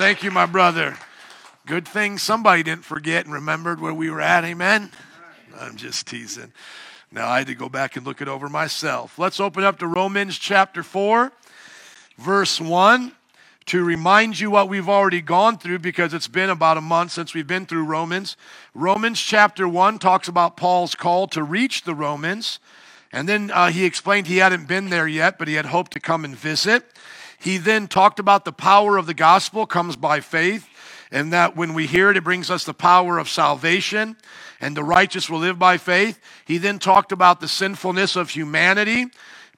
Thank you, my brother. Good thing somebody didn't forget and remembered where we were at. Amen. I'm just teasing. Now I had to go back and look it over myself. Let's open up to Romans chapter 4, verse 1 to remind you what we've already gone through because it's been about a month since we've been through Romans. Romans chapter 1 talks about Paul's call to reach the Romans. And then uh, he explained he hadn't been there yet, but he had hoped to come and visit. He then talked about the power of the gospel comes by faith, and that when we hear it, it brings us the power of salvation and the righteous will live by faith. He then talked about the sinfulness of humanity,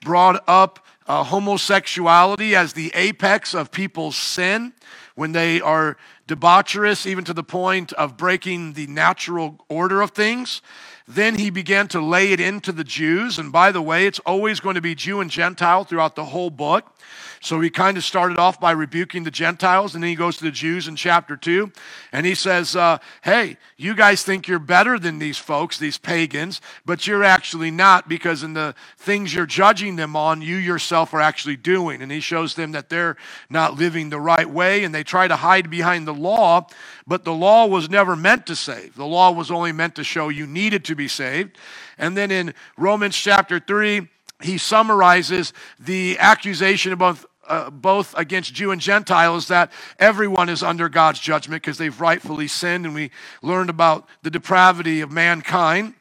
brought up uh, homosexuality as the apex of people's sin when they are debaucherous, even to the point of breaking the natural order of things. Then he began to lay it into the Jews. And by the way, it's always going to be Jew and Gentile throughout the whole book. So he kind of started off by rebuking the Gentiles, and then he goes to the Jews in chapter 2, and he says, uh, Hey, you guys think you're better than these folks, these pagans, but you're actually not because in the things you're judging them on, you yourself are actually doing. And he shows them that they're not living the right way, and they try to hide behind the law, but the law was never meant to save. The law was only meant to show you needed to be saved. And then in Romans chapter 3, he summarizes the accusation of uh, both against Jew and Gentile is that everyone is under God's judgment because they've rightfully sinned, and we learned about the depravity of mankind.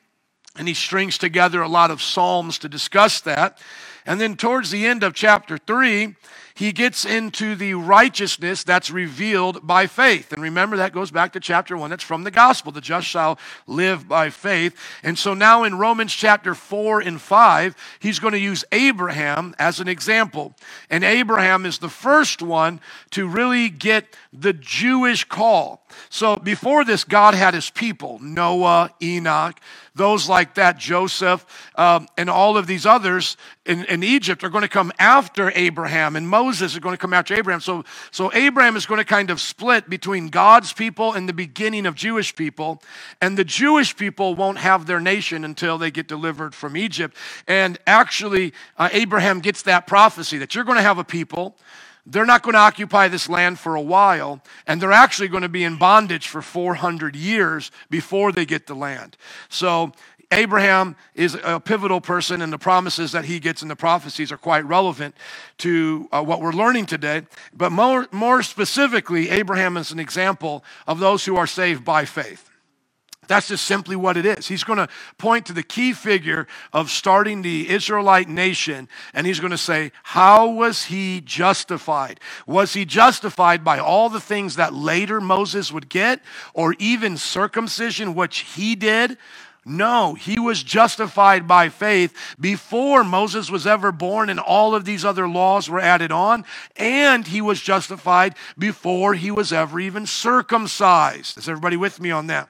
And he strings together a lot of Psalms to discuss that. And then towards the end of chapter 3, he gets into the righteousness that's revealed by faith. And remember, that goes back to chapter 1. That's from the gospel. The just shall live by faith. And so now in Romans chapter 4 and 5, he's going to use Abraham as an example. And Abraham is the first one to really get the Jewish call. So before this, God had his people Noah, Enoch, those like that, Joseph, um, and all of these others in, in Egypt are going to come after Abraham, and Moses is going to come after Abraham. So, so Abraham is going to kind of split between God's people and the beginning of Jewish people, and the Jewish people won't have their nation until they get delivered from Egypt. And actually, uh, Abraham gets that prophecy that you're going to have a people they're not going to occupy this land for a while, and they're actually going to be in bondage for 400 years before they get the land. So, Abraham is a pivotal person, and the promises that he gets in the prophecies are quite relevant to uh, what we're learning today. But more, more specifically, Abraham is an example of those who are saved by faith. That's just simply what it is. He's going to point to the key figure of starting the Israelite nation, and he's going to say, How was he justified? Was he justified by all the things that later Moses would get, or even circumcision, which he did? No, he was justified by faith before Moses was ever born and all of these other laws were added on. And he was justified before he was ever even circumcised. Is everybody with me on that?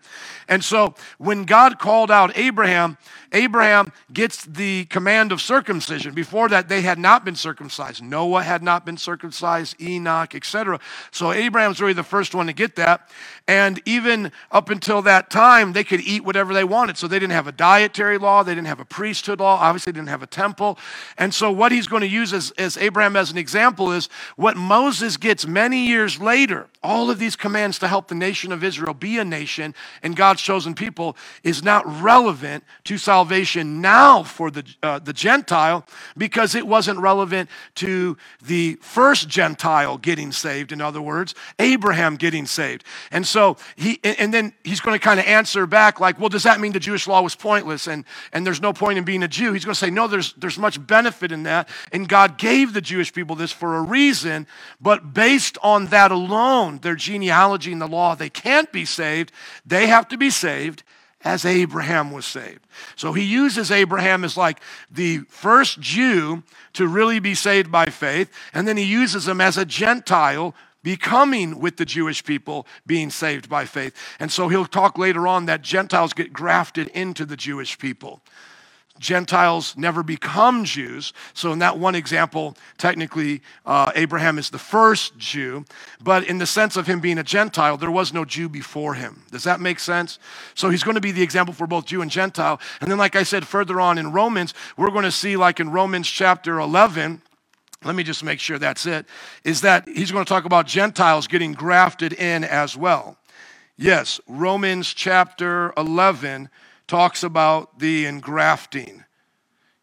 And so when God called out Abraham, Abraham gets the command of circumcision. Before that, they had not been circumcised. Noah had not been circumcised, Enoch, etc. So Abraham's really the first one to get that. And even up until that time, they could eat whatever they wanted. So they didn't have a dietary law, they didn't have a priesthood law, obviously, they didn't have a temple. And so what he's going to use as, as Abraham as an example is what Moses gets many years later. All of these commands to help the nation of Israel be a nation and God's chosen people is not relevant to salvation now for the, uh, the Gentile because it wasn't relevant to the first Gentile getting saved. In other words, Abraham getting saved. And so he, and then he's going to kind of answer back like, well, does that mean the Jewish law was pointless and, and there's no point in being a Jew? He's going to say, no, there's, there's much benefit in that. And God gave the Jewish people this for a reason, but based on that alone, their genealogy and the law, they can't be saved. They have to be saved as Abraham was saved. So he uses Abraham as like the first Jew to really be saved by faith, and then he uses him as a Gentile becoming with the Jewish people being saved by faith. And so he'll talk later on that Gentiles get grafted into the Jewish people. Gentiles never become Jews. So, in that one example, technically, uh, Abraham is the first Jew. But in the sense of him being a Gentile, there was no Jew before him. Does that make sense? So, he's going to be the example for both Jew and Gentile. And then, like I said, further on in Romans, we're going to see, like in Romans chapter 11, let me just make sure that's it, is that he's going to talk about Gentiles getting grafted in as well. Yes, Romans chapter 11 talks about the engrafting.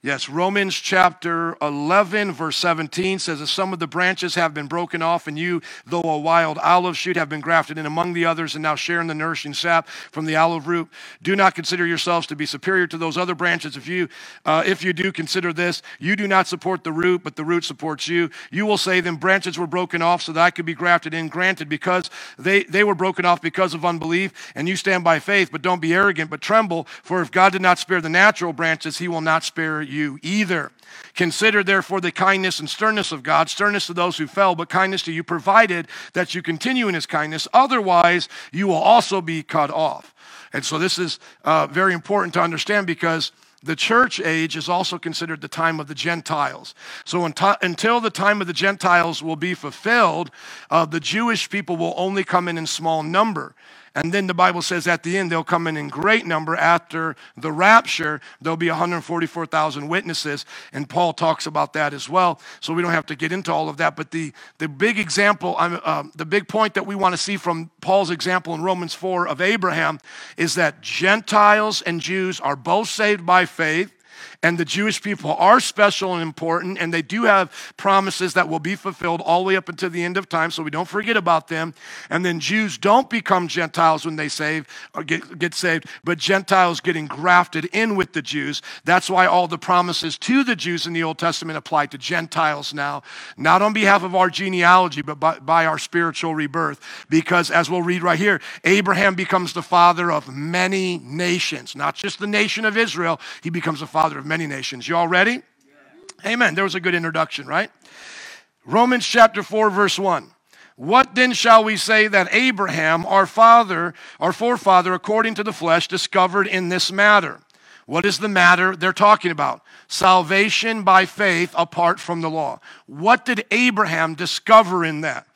Yes, Romans chapter 11, verse 17 says that some of the branches have been broken off, and you, though a wild olive shoot, have been grafted in among the others, and now share in the nourishing sap from the olive root. Do not consider yourselves to be superior to those other branches. If you, uh, if you do, consider this: you do not support the root, but the root supports you. You will say, "Then branches were broken off, so that I could be grafted in." Granted, because they they were broken off because of unbelief, and you stand by faith. But don't be arrogant, but tremble, for if God did not spare the natural branches, He will not spare you either. Consider therefore the kindness and sternness of God, sternness to those who fell, but kindness to you, provided that you continue in his kindness. Otherwise, you will also be cut off. And so this is uh, very important to understand because the church age is also considered the time of the Gentiles. So until the time of the Gentiles will be fulfilled, uh, the Jewish people will only come in in small number. And then the Bible says at the end, they'll come in in great number after the rapture. There'll be 144,000 witnesses. And Paul talks about that as well. So we don't have to get into all of that. But the, the big example, uh, the big point that we want to see from Paul's example in Romans 4 of Abraham is that Gentiles and Jews are both saved by faith. And the Jewish people are special and important, and they do have promises that will be fulfilled all the way up until the end of time, so we don't forget about them. And then Jews don't become Gentiles when they save or get, get saved, but Gentiles getting grafted in with the Jews. That's why all the promises to the Jews in the Old Testament apply to Gentiles now, not on behalf of our genealogy, but by, by our spiritual rebirth. Because as we'll read right here, Abraham becomes the father of many nations, not just the nation of Israel, he becomes the father of many nations. You all ready? Yeah. Amen. There was a good introduction, right? Romans chapter 4, verse 1. What then shall we say that Abraham, our father, our forefather, according to the flesh, discovered in this matter? What is the matter they're talking about? Salvation by faith apart from the law. What did Abraham discover in that?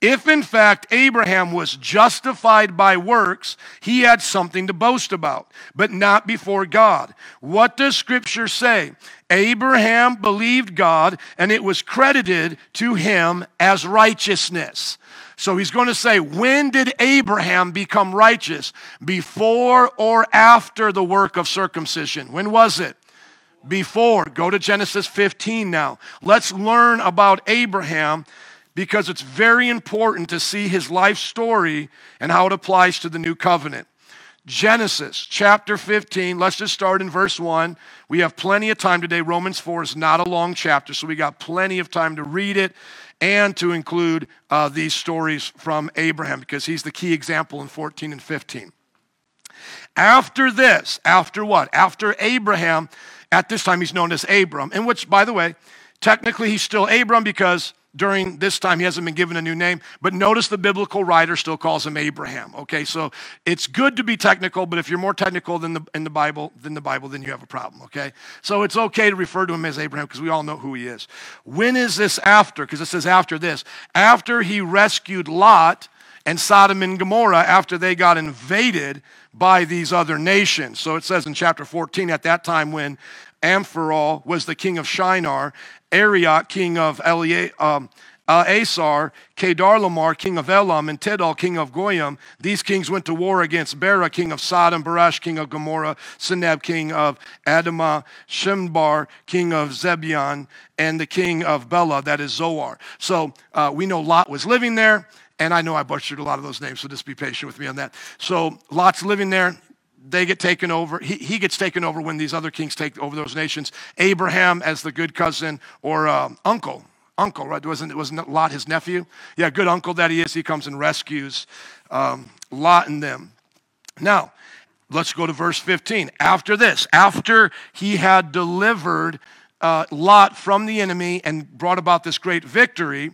If in fact Abraham was justified by works, he had something to boast about, but not before God. What does Scripture say? Abraham believed God, and it was credited to him as righteousness. So he's going to say, when did Abraham become righteous? Before or after the work of circumcision? When was it? Before. Go to Genesis 15 now. Let's learn about Abraham because it's very important to see his life story and how it applies to the new covenant. Genesis chapter 15, let's just start in verse 1. We have plenty of time today. Romans 4 is not a long chapter, so we got plenty of time to read it and to include uh, these stories from Abraham because he's the key example in 14 and 15. After this, after what? After Abraham, at this time he's known as Abram, in which, by the way, technically he's still Abram because during this time. He hasn't been given a new name, but notice the biblical writer still calls him Abraham. Okay, so it's good to be technical, but if you're more technical than the in the Bible than the Bible, then you have a problem. Okay, so it's okay to refer to him as Abraham because we all know who he is. When is this after? Because it says after this. After he rescued Lot and Sodom and Gomorrah after they got invaded by these other nations. So it says in chapter 14, at that time when Ampharal was the king of Shinar, Arioch, king of Elia, um, uh, Asar, Kedorlaomer, king of Elam, and Tidal, king of Goyim. These kings went to war against Bera, king of Sodom, Barash, king of Gomorrah, Sinab, king of Admah, Shimbar, king of Zebulun, and the king of Bela, that is Zoar. So uh, we know Lot was living there, and I know I butchered a lot of those names, so just be patient with me on that. So Lot's living there they get taken over. He, he gets taken over when these other kings take over those nations. Abraham as the good cousin or uh, uncle. Uncle, right? Wasn't, it wasn't Lot his nephew? Yeah, good uncle that he is. He comes and rescues um, Lot and them. Now, let's go to verse 15. After this, after he had delivered uh, Lot from the enemy and brought about this great victory,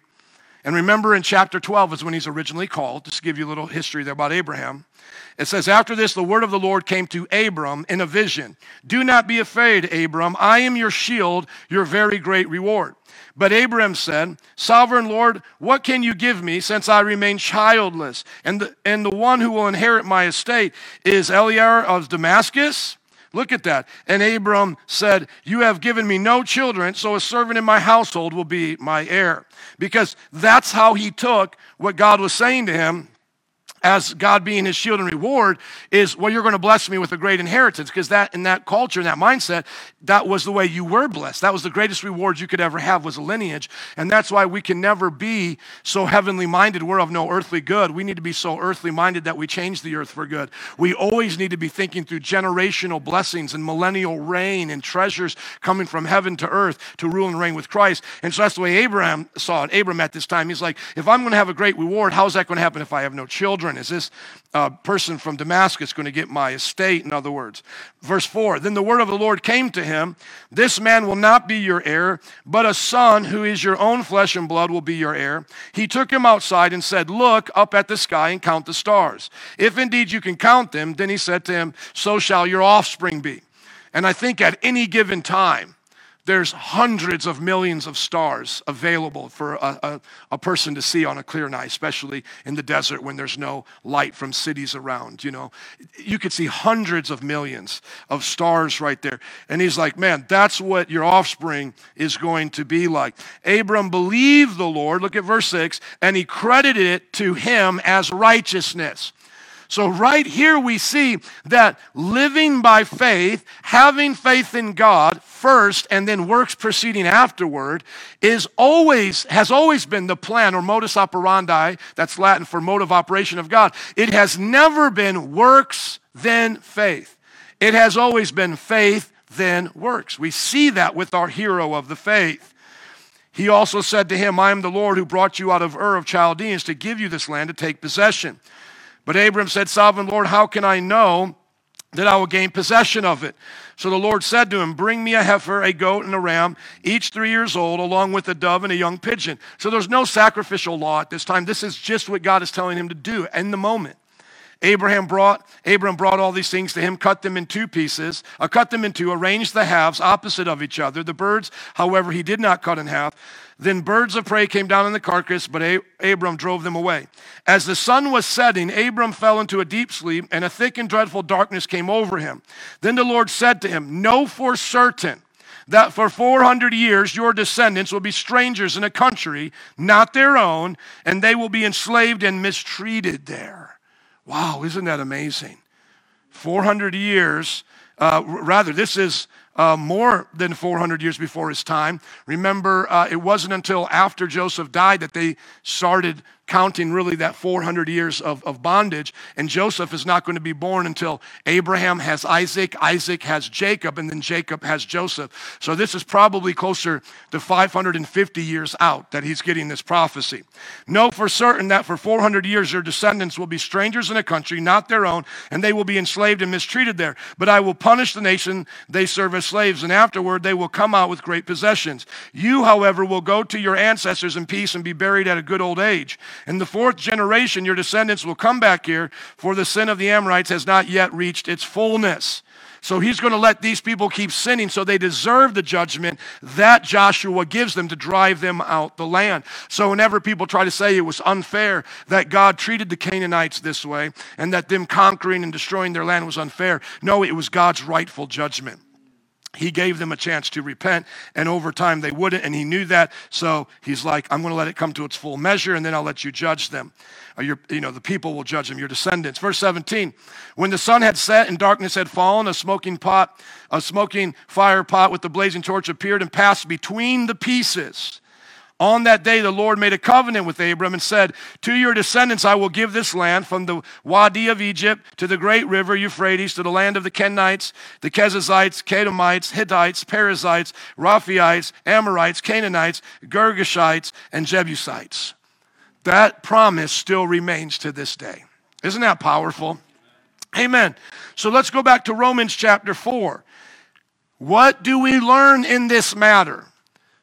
and remember in chapter 12 is when he's originally called, just to give you a little history there about Abraham. It says, After this, the word of the Lord came to Abram in a vision. Do not be afraid, Abram. I am your shield, your very great reward. But Abram said, Sovereign Lord, what can you give me since I remain childless? And the, and the one who will inherit my estate is Eliezer of Damascus. Look at that. And Abram said, You have given me no children, so a servant in my household will be my heir. Because that's how he took what God was saying to him as God being his shield and reward is, well, you're going to bless me with a great inheritance. Because that in that culture, in that mindset, that was the way you were blessed. That was the greatest reward you could ever have was a lineage. And that's why we can never be so heavenly minded. We're of no earthly good. We need to be so earthly minded that we change the earth for good. We always need to be thinking through generational blessings and millennial reign and treasures coming from heaven to earth to rule and reign with Christ. And so that's the way Abraham saw it. Abraham at this time, he's like, if I'm going to have a great reward, how's that going to happen if I have no children? Is this uh, person from Damascus going to get my estate? In other words, verse 4 Then the word of the Lord came to him This man will not be your heir, but a son who is your own flesh and blood will be your heir. He took him outside and said, Look up at the sky and count the stars. If indeed you can count them, then he said to him, So shall your offspring be. And I think at any given time, there's hundreds of millions of stars available for a, a, a, person to see on a clear night, especially in the desert when there's no light from cities around. You know, you could see hundreds of millions of stars right there. And he's like, man, that's what your offspring is going to be like. Abram believed the Lord, look at verse 6, and he credited it to him as righteousness. So, right here, we see that living by faith, having faith in God first, and then works proceeding afterward, is always, has always been the plan or modus operandi, that's Latin for mode of operation of God. It has never been works, then faith. It has always been faith, then works. We see that with our hero of the faith. He also said to him, I am the Lord who brought you out of Ur of Chaldeans to give you this land to take possession. But Abram said, Sovereign Lord, how can I know that I will gain possession of it? So the Lord said to him, Bring me a heifer, a goat, and a ram, each three years old, along with a dove and a young pigeon. So there's no sacrificial law at this time. This is just what God is telling him to do in the moment. Abraham brought Abram brought all these things to him, cut them in two pieces, uh, cut them in two, arranged the halves opposite of each other. The birds, however, he did not cut in half. Then birds of prey came down on the carcass, but Abram drove them away. As the sun was setting, Abram fell into a deep sleep, and a thick and dreadful darkness came over him. Then the Lord said to him, Know for certain that for 400 years your descendants will be strangers in a country not their own, and they will be enslaved and mistreated there. Wow, isn't that amazing? 400 years, uh, rather, this is uh, more than 400 years before his time. Remember, uh, it wasn't until after Joseph died that they started counting really that 400 years of, of bondage. And Joseph is not going to be born until Abraham has Isaac, Isaac has Jacob, and then Jacob has Joseph. So this is probably closer to 550 years out that he's getting this prophecy. Know for certain that for 400 years your descendants will be strangers in a country not their own, and they will be enslaved and mistreated there. But I will punish the nation they serve as slaves, and afterward they will come out with great possessions. You, however, will go to your ancestors in peace and be buried at a good old age. In the fourth generation, your descendants will come back here, for the sin of the Amorites has not yet reached its fullness. So he's going to let these people keep sinning so they deserve the judgment that Joshua gives them to drive them out the land. So whenever people try to say it was unfair that God treated the Canaanites this way and that them conquering and destroying their land was unfair, no, it was God's rightful judgment he gave them a chance to repent, and over time they wouldn't, and he knew that. So he's like, I'm going to let it come to its full measure, and then I'll let you judge them. Or your, you know, the people will judge them, your descendants. Verse 17 When the sun had set and darkness had fallen, a smoking pot, a smoking fire pot with the blazing torch appeared and passed between the pieces. On that day, the Lord made a covenant with Abram and said, To your descendants I will give this land from the Wadi of Egypt to the great river Euphrates to the land of the Kenites, the Kezites, Kadamites, Hittites, Perizzites, Rephaites, Amorites, Canaanites, Girgashites, and Jebusites. That promise still remains to this day. Isn't that powerful? Amen. So let's go back to Romans chapter 4. What do we learn in this matter?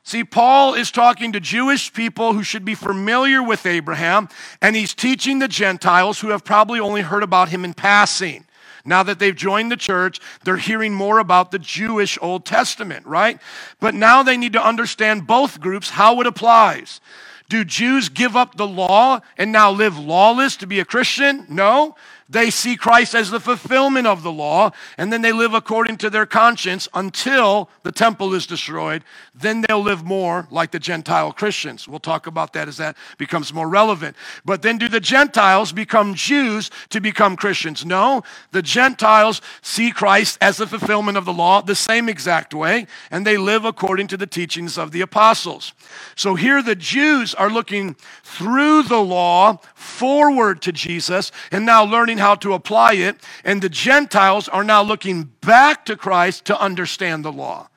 See, Paul is talking to Jewish people who should be familiar with Abraham, and he's teaching the Gentiles who have probably only heard about him in passing. Now that they've joined the church, they're hearing more about the Jewish Old Testament, right? But now they need to understand both groups, how it applies. Do Jews give up the law and now live lawless to be a Christian? No. They see Christ as the fulfillment of the law, and then they live according to their conscience until the temple is destroyed. Then they'll live more like the Gentile Christians. We'll talk about that as that becomes more relevant. But then do the Gentiles become Jews to become Christians? No, the Gentiles see Christ as the fulfillment of the law the same exact way, and they live according to the teachings of the apostles. So here the Jews are looking through the law forward to Jesus and now learning how to apply it. And the Gentiles are now looking back to Christ to understand the law.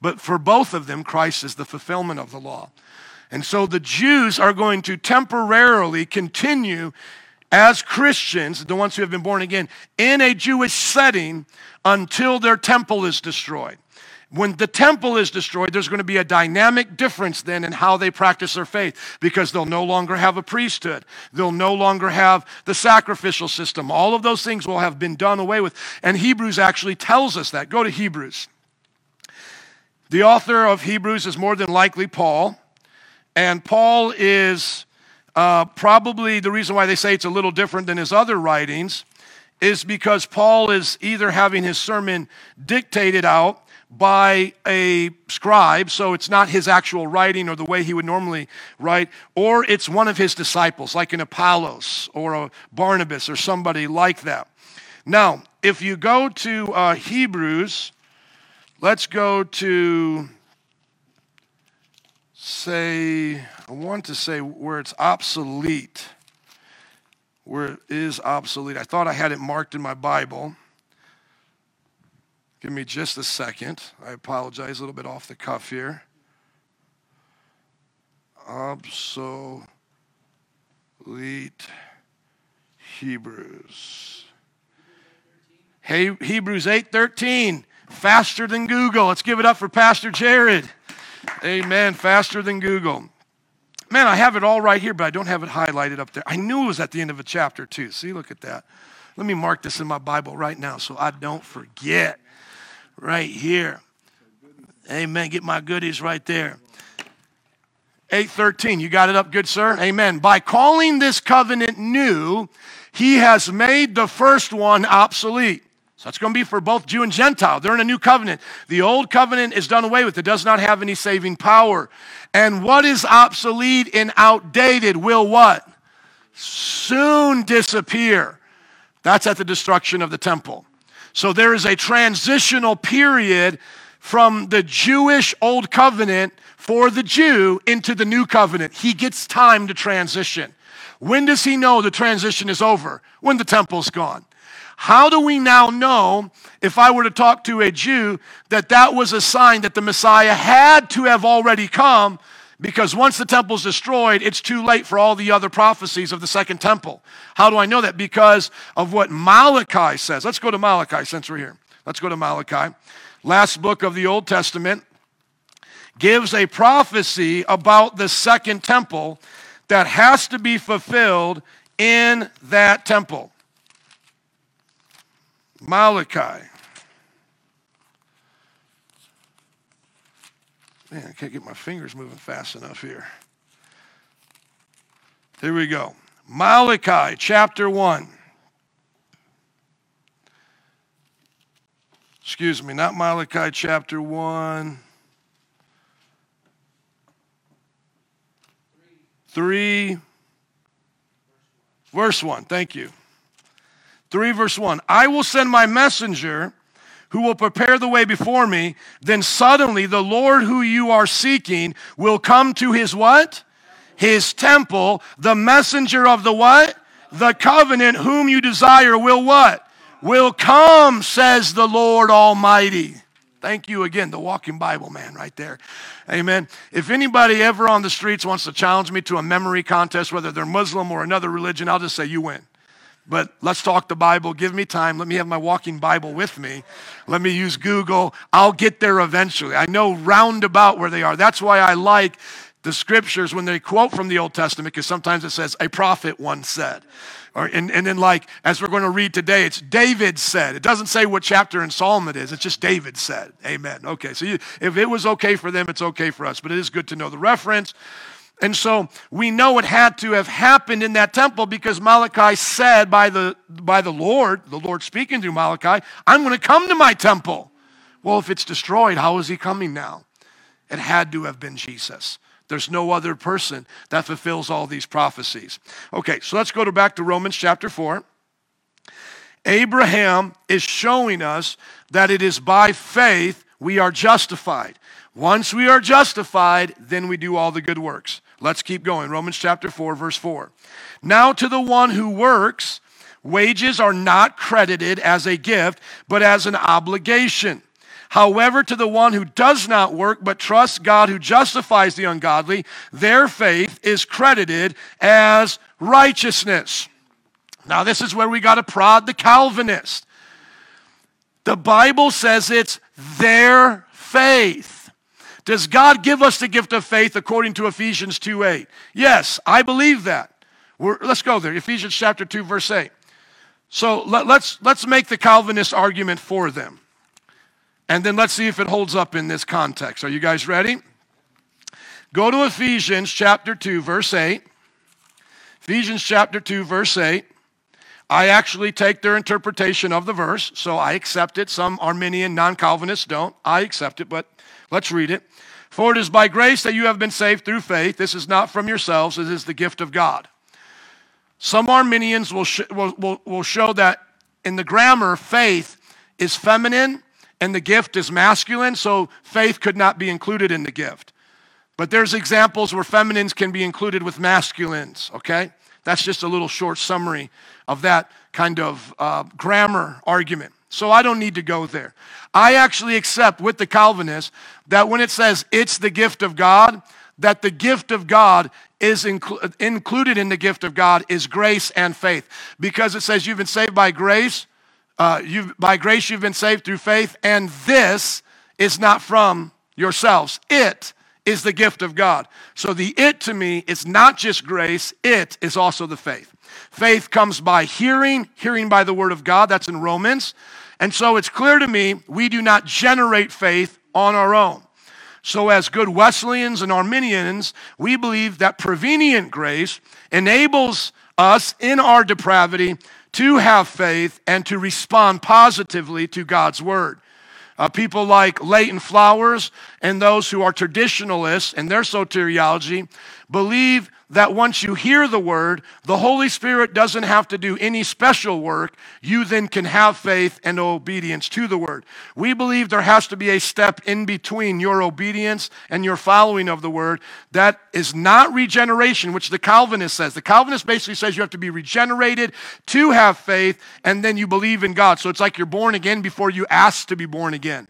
But for both of them, Christ is the fulfillment of the law. And so the Jews are going to temporarily continue as Christians, the ones who have been born again, in a Jewish setting until their temple is destroyed. When the temple is destroyed, there's going to be a dynamic difference then in how they practice their faith because they'll no longer have a priesthood. They'll no longer have the sacrificial system. All of those things will have been done away with. And Hebrews actually tells us that. Go to Hebrews. The author of Hebrews is more than likely Paul. And Paul is uh, probably the reason why they say it's a little different than his other writings is because Paul is either having his sermon dictated out by a scribe, so it's not his actual writing or the way he would normally write, or it's one of his disciples, like an Apollos or a Barnabas or somebody like that. Now, if you go to uh, Hebrews, let's go to, say, I want to say where it's obsolete. Where it is obsolete. I thought I had it marked in my Bible. Give me just a second. I apologize, a little bit off the cuff here. Obsolete Hebrews. Hey, Hebrews 8:13. Faster than Google. Let's give it up for Pastor Jared. Amen. Faster than Google. Man, I have it all right here, but I don't have it highlighted up there. I knew it was at the end of a chapter, too. See, look at that. Let me mark this in my Bible right now so I don't forget right here. Amen. Get my goodies right there. 813. You got it up good, sir? Amen. By calling this covenant new, he has made the first one obsolete. So that's going to be for both Jew and Gentile. They're in a new covenant. The old covenant is done away with, it does not have any saving power. And what is obsolete and outdated will what? Soon disappear. That's at the destruction of the temple. So there is a transitional period from the Jewish Old Covenant for the Jew into the New Covenant. He gets time to transition. When does he know the transition is over? When the temple's gone. How do we now know, if I were to talk to a Jew, that that was a sign that the Messiah had to have already come because once the temple is destroyed, it's too late for all the other prophecies of the second temple. How do I know that? Because of what Malachi says. Let's go to Malachi since we're here. Let's go to Malachi. Last book of the Old Testament gives a prophecy about the second temple that has to be fulfilled in that temple. Malachi. Man, I can't get my fingers moving fast enough here. Here we go. Malachi chapter 1. Excuse me, not Malachi chapter 1. 3, verse 1. Thank you. 3 verse 1. I will send my messenger who will prepare the way before me, then suddenly the Lord who you are seeking will come to his what? His temple. The messenger of the what? The covenant whom you desire will what? Will come, says the Lord Almighty. Thank you again, the walking Bible man right there. Amen. If anybody ever on the streets wants to challenge me to a memory contest, whether they're Muslim or another religion, I'll just say, You win. But let's talk the Bible. Give me time. Let me have my walking Bible with me. Let me use Google. I'll get there eventually. I know roundabout where they are. That's why I like the scriptures when they quote from the Old Testament, because sometimes it says, a prophet once said. Or, and, and then, like, as we're going to read today, it's David said. It doesn't say what chapter in Psalm it is. It's just David said. Amen. Okay, so you, if it was okay for them, it's okay for us. But it is good to know the reference. And so we know it had to have happened in that temple because Malachi said by the, by the Lord, the Lord speaking through Malachi, I'm going to come to my temple. Well, if it's destroyed, how is he coming now? It had to have been Jesus. There's no other person that fulfills all these prophecies. Okay, so let's go to back to Romans chapter 4. Abraham is showing us that it is by faith we are justified. Once we are justified, then we do all the good works. Let's keep going. Romans chapter 4, verse 4. Now to the one who works, wages are not credited as a gift, but as an obligation. However, to the one who does not work but trusts God who justifies the ungodly, their faith is credited as righteousness. Now, this is where we got to prod the Calvinist. The Bible says it's their faith. Does God give us the gift of faith according to Ephesians 2 8? Yes, I believe that. We're, let's go there. Ephesians chapter 2, verse 8. So let, let's, let's make the Calvinist argument for them. And then let's see if it holds up in this context. Are you guys ready? Go to Ephesians chapter 2, verse 8. Ephesians chapter 2, verse 8. I actually take their interpretation of the verse, so I accept it. Some Arminian non Calvinists don't. I accept it, but let's read it. For it is by grace that you have been saved through faith. This is not from yourselves, it is the gift of God. Some Arminians will, sh- will, will, will show that in the grammar, faith is feminine and the gift is masculine, so faith could not be included in the gift. But there's examples where feminines can be included with masculines, okay? That's just a little short summary of that kind of uh, grammar argument. So I don't need to go there. I actually accept with the Calvinists that when it says it's the gift of God, that the gift of God is inclu- included in the gift of God is grace and faith. Because it says you've been saved by grace uh, you by grace you've been saved through faith, and this is not from yourselves. It is the gift of God. So the it to me is not just grace, it is also the faith. Faith comes by hearing, hearing by the word of God. That's in Romans. And so it's clear to me we do not generate faith on our own. So, as good Wesleyans and Arminians, we believe that prevenient grace enables us in our depravity to have faith and to respond positively to God's word. Uh, people like Leighton Flowers and those who are traditionalists in their soteriology believe that once you hear the word, the Holy Spirit doesn't have to do any special work. You then can have faith and obedience to the word. We believe there has to be a step in between your obedience and your following of the word. That is not regeneration, which the Calvinist says. The Calvinist basically says you have to be regenerated to have faith, and then you believe in God. So it's like you're born again before you ask to be born again.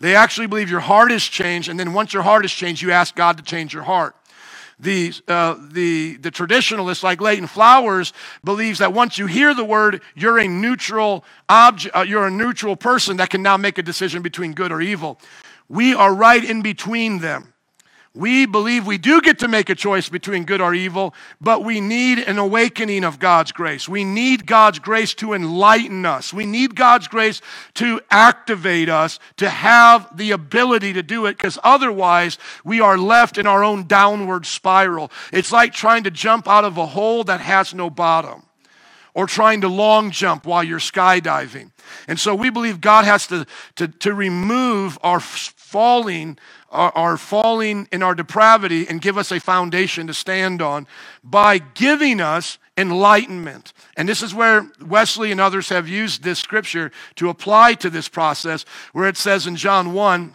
They actually believe your heart is changed, and then once your heart is changed, you ask God to change your heart the, uh, the, the traditionalist like Leighton Flowers believes that once you hear the word, you're a neutral object, uh, you're a neutral person that can now make a decision between good or evil. We are right in between them. We believe we do get to make a choice between good or evil, but we need an awakening of God's grace. We need God's grace to enlighten us. We need God's grace to activate us to have the ability to do it because otherwise we are left in our own downward spiral. It's like trying to jump out of a hole that has no bottom or trying to long jump while you're skydiving. And so we believe God has to, to, to remove our falling are, are falling in our depravity and give us a foundation to stand on by giving us enlightenment. And this is where Wesley and others have used this scripture to apply to this process, where it says in John 1,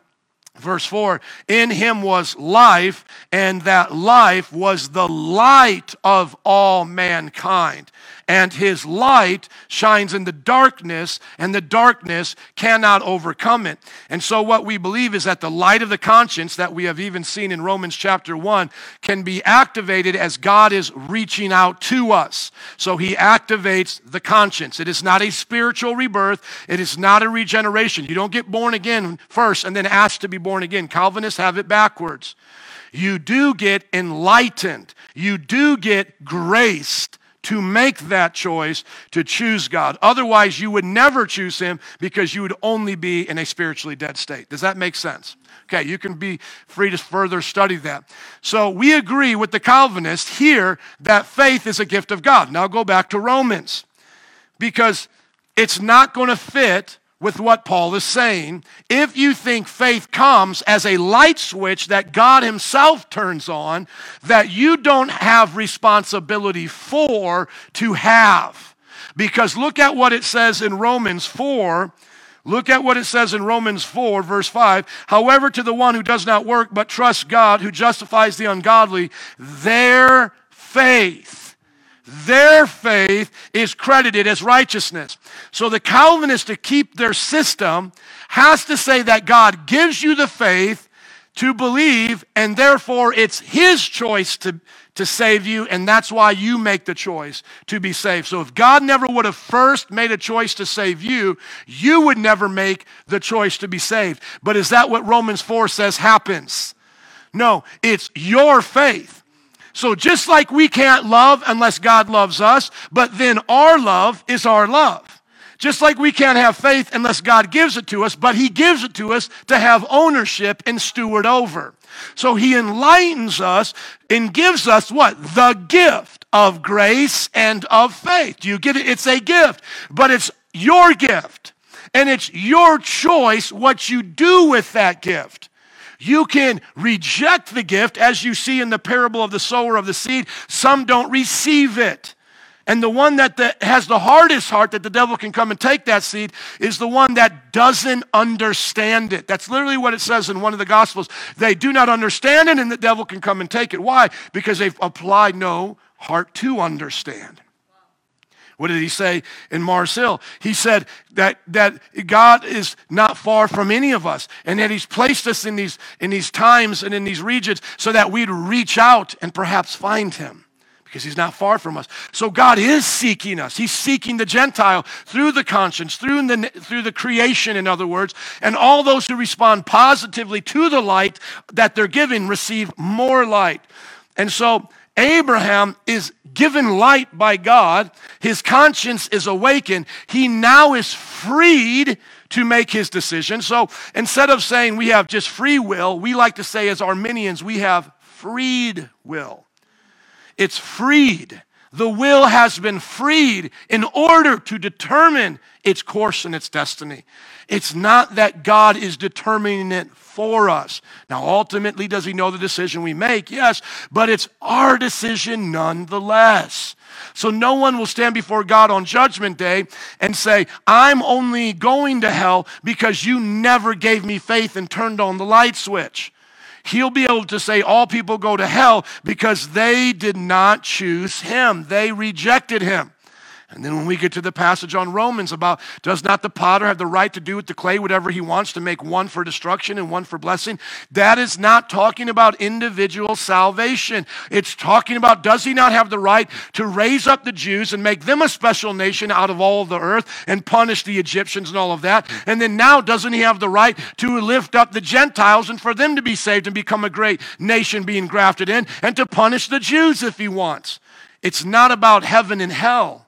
Verse 4 In him was life, and that life was the light of all mankind and his light shines in the darkness, and the darkness cannot overcome it. And so, what we believe is that the light of the conscience that we have even seen in Romans chapter 1 can be activated as God is reaching out to us. So, he activates the conscience. It is not a spiritual rebirth, it is not a regeneration. You don't get born again first and then ask to be born again. Calvinists have it backwards. You do get enlightened, you do get graced to make that choice to choose God. Otherwise, you would never choose Him because you would only be in a spiritually dead state. Does that make sense? Okay, you can be free to further study that. So we agree with the Calvinist here that faith is a gift of God. Now go back to Romans because it's not going to fit with what Paul is saying. If you think faith comes as a light switch that God Himself turns on, that you don't have responsibility for to have. Because look at what it says in Romans 4. Look at what it says in Romans 4, verse 5. However, to the one who does not work but trusts God, who justifies the ungodly, their faith their faith is credited as righteousness. So the Calvinists, to keep their system, has to say that God gives you the faith to believe, and therefore it's His choice to, to save you, and that's why you make the choice to be saved. So if God never would have first made a choice to save you, you would never make the choice to be saved. But is that what Romans 4 says happens? No, it's your faith. So just like we can't love unless God loves us, but then our love is our love. Just like we can't have faith unless God gives it to us, but He gives it to us to have ownership and steward over. So He enlightens us and gives us what? The gift of grace and of faith. Do you get it? It's a gift, but it's your gift. And it's your choice what you do with that gift. You can reject the gift, as you see in the parable of the sower of the seed. Some don't receive it. And the one that the, has the hardest heart that the devil can come and take that seed is the one that doesn't understand it. That's literally what it says in one of the Gospels. They do not understand it, and the devil can come and take it. Why? Because they've applied no heart to understand. What did he say in Mars Hill? He said that, that God is not far from any of us and that he's placed us in these, in these times and in these regions so that we'd reach out and perhaps find him because he's not far from us. So God is seeking us. He's seeking the Gentile through the conscience, through the, through the creation, in other words. And all those who respond positively to the light that they're given receive more light. And so Abraham is given light by God. His conscience is awakened. He now is freed to make his decision. So instead of saying we have just free will, we like to say as Arminians, we have freed will. It's freed. The will has been freed in order to determine its course and its destiny. It's not that God is determining it for us. Now, ultimately, does He know the decision we make? Yes, but it's our decision nonetheless. So no one will stand before God on judgment day and say, I'm only going to hell because you never gave me faith and turned on the light switch. He'll be able to say all people go to hell because they did not choose him. They rejected him. And then when we get to the passage on Romans about does not the potter have the right to do with the clay whatever he wants to make one for destruction and one for blessing? That is not talking about individual salvation. It's talking about does he not have the right to raise up the Jews and make them a special nation out of all of the earth and punish the Egyptians and all of that? And then now doesn't he have the right to lift up the Gentiles and for them to be saved and become a great nation being grafted in and to punish the Jews if he wants? It's not about heaven and hell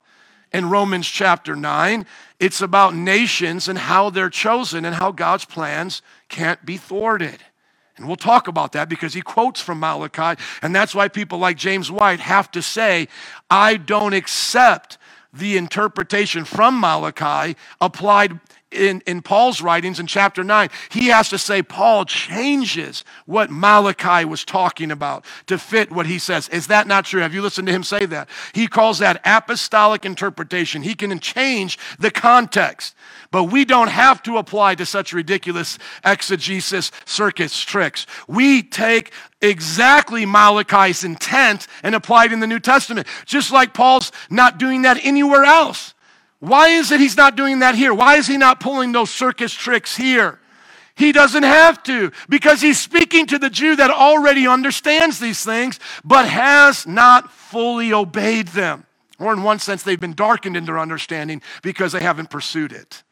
in Romans chapter 9. It's about nations and how they're chosen and how God's plans can't be thwarted. And we'll talk about that because he quotes from Malachi. And that's why people like James White have to say, I don't accept the interpretation from Malachi applied in, in Paul's writings in chapter 9, he has to say Paul changes what Malachi was talking about to fit what he says. Is that not true? Have you listened to him say that? He calls that apostolic interpretation. He can change the context, but we don't have to apply to such ridiculous exegesis circus tricks. We take exactly Malachi's intent and apply it in the New Testament, just like Paul's not doing that anywhere else. Why is it he's not doing that here? Why is he not pulling those circus tricks here? He doesn't have to because he's speaking to the Jew that already understands these things but has not fully obeyed them. Or, in one sense, they've been darkened in their understanding because they haven't pursued it.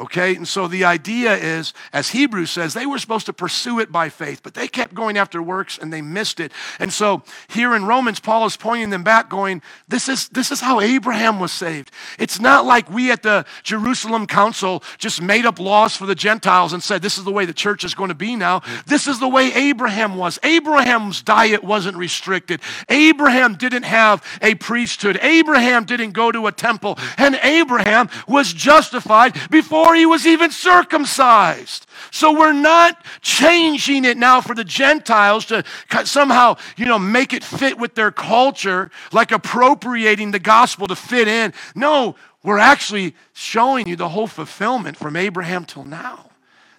Okay, and so the idea is, as Hebrews says, they were supposed to pursue it by faith, but they kept going after works and they missed it. And so here in Romans, Paul is pointing them back, going, This is, this is how Abraham was saved. It's not like we at the Jerusalem Council just made up laws for the Gentiles and said, This is the way the church is going to be now. This is the way Abraham was. Abraham's diet wasn't restricted. Abraham didn't have a priesthood. Abraham didn't go to a temple. And Abraham was justified before before he was even circumcised. So we're not changing it now for the Gentiles to somehow, you know, make it fit with their culture, like appropriating the gospel to fit in. No, we're actually showing you the whole fulfillment from Abraham till now.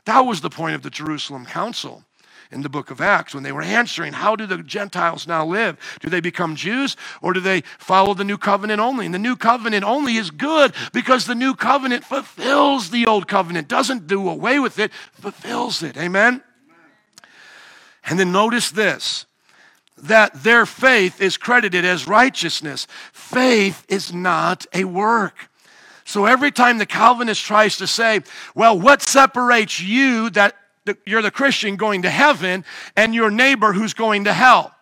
That was the point of the Jerusalem Council in the book of Acts when they were answering, How do the Gentiles now live? Do they become Jews or do they follow the new covenant only? And the new covenant only is good because the new covenant fulfills the old covenant, doesn't do away with it, fulfills it. Amen? And then notice this that their faith is credited as righteousness. Faith is not a work. So every time the Calvinist tries to say, well, what separates you that you're the Christian going to heaven and your neighbor who's going to hell.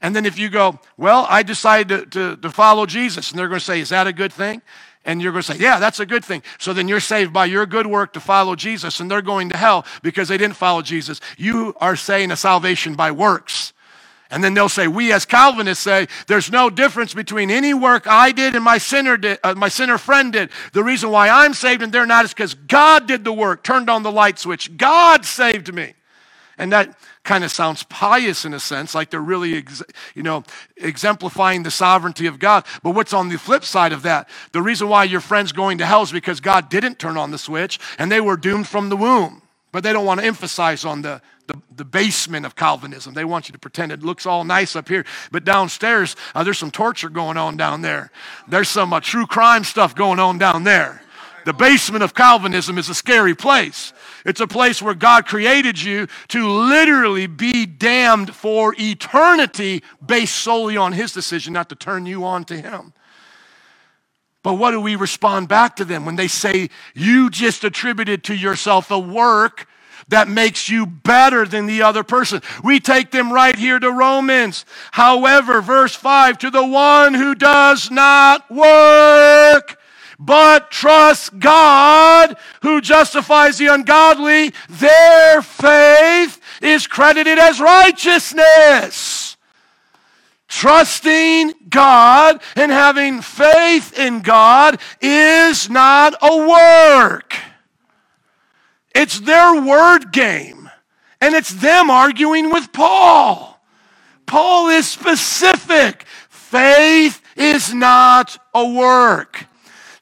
And then if you go, well, I decided to, to, to follow Jesus, and they're going to say, is that a good thing? And you're going to say, yeah, that's a good thing. So then you're saved by your good work to follow Jesus, and they're going to hell because they didn't follow Jesus. You are saying a salvation by works. And then they'll say, we as Calvinists say, there's no difference between any work I did and my sinner, did, uh, my sinner friend did. The reason why I'm saved and they're not is because God did the work, turned on the light switch. God saved me. And that kind of sounds pious in a sense, like they're really, ex- you know, exemplifying the sovereignty of God. But what's on the flip side of that? The reason why your friend's going to hell is because God didn't turn on the switch and they were doomed from the womb. But they don't want to emphasize on the, the, the, basement of Calvinism. They want you to pretend it looks all nice up here, but downstairs, uh, there's some torture going on down there. There's some uh, true crime stuff going on down there. The basement of Calvinism is a scary place. It's a place where God created you to literally be damned for eternity based solely on His decision not to turn you on to Him. But what do we respond back to them when they say, You just attributed to yourself a work that makes you better than the other person. We take them right here to Romans. However, verse 5 to the one who does not work, but trusts God who justifies the ungodly, their faith is credited as righteousness. Trusting God and having faith in God is not a work. It's their word game. And it's them arguing with Paul. Paul is specific. Faith is not a work.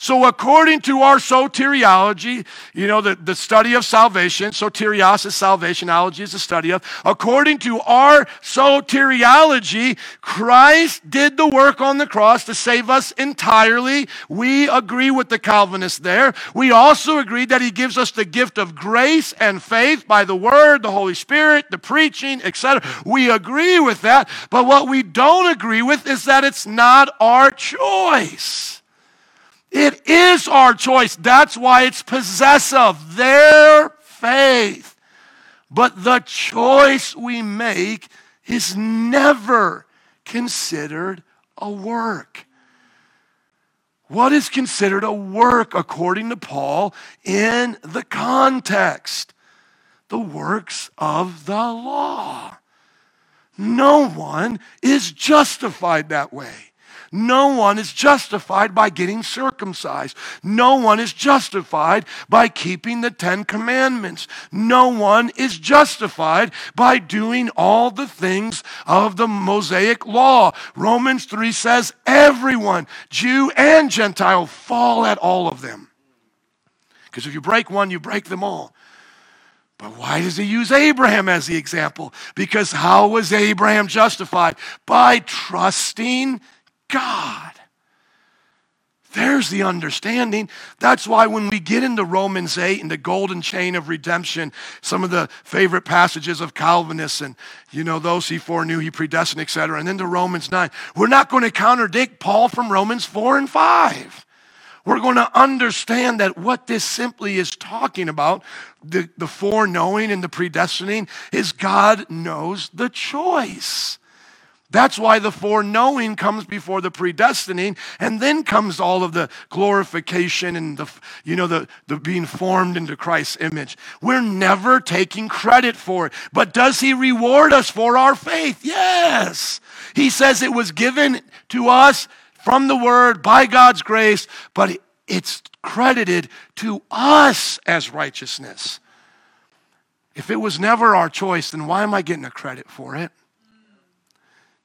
So, according to our soteriology, you know, the, the study of salvation, soterios is salvation, ology is the study of. According to our soteriology, Christ did the work on the cross to save us entirely. We agree with the Calvinists there. We also agree that he gives us the gift of grace and faith by the word, the Holy Spirit, the preaching, etc. We agree with that. But what we don't agree with is that it's not our choice. It is our choice. That's why it's possessive, their faith. But the choice we make is never considered a work. What is considered a work according to Paul in the context? The works of the law. No one is justified that way. No one is justified by getting circumcised. No one is justified by keeping the Ten Commandments. No one is justified by doing all the things of the Mosaic law. Romans 3 says everyone, Jew and Gentile, fall at all of them. Because if you break one, you break them all. But why does he use Abraham as the example? Because how was Abraham justified? By trusting God. There's the understanding. That's why when we get into Romans 8 and the golden chain of redemption, some of the favorite passages of Calvinists and, you know, those he foreknew, he predestined, etc. And then to Romans 9, we're not going to contradict Paul from Romans 4 and 5. we're going to understand that what this simply is talking about, the, the foreknowing and the predestining, is God knows the choice. That's why the foreknowing comes before the predestining, and then comes all of the glorification and the, you know, the, the being formed into Christ's image. We're never taking credit for it. But does he reward us for our faith? Yes. He says it was given to us from the word by God's grace, but it's credited to us as righteousness. If it was never our choice, then why am I getting a credit for it?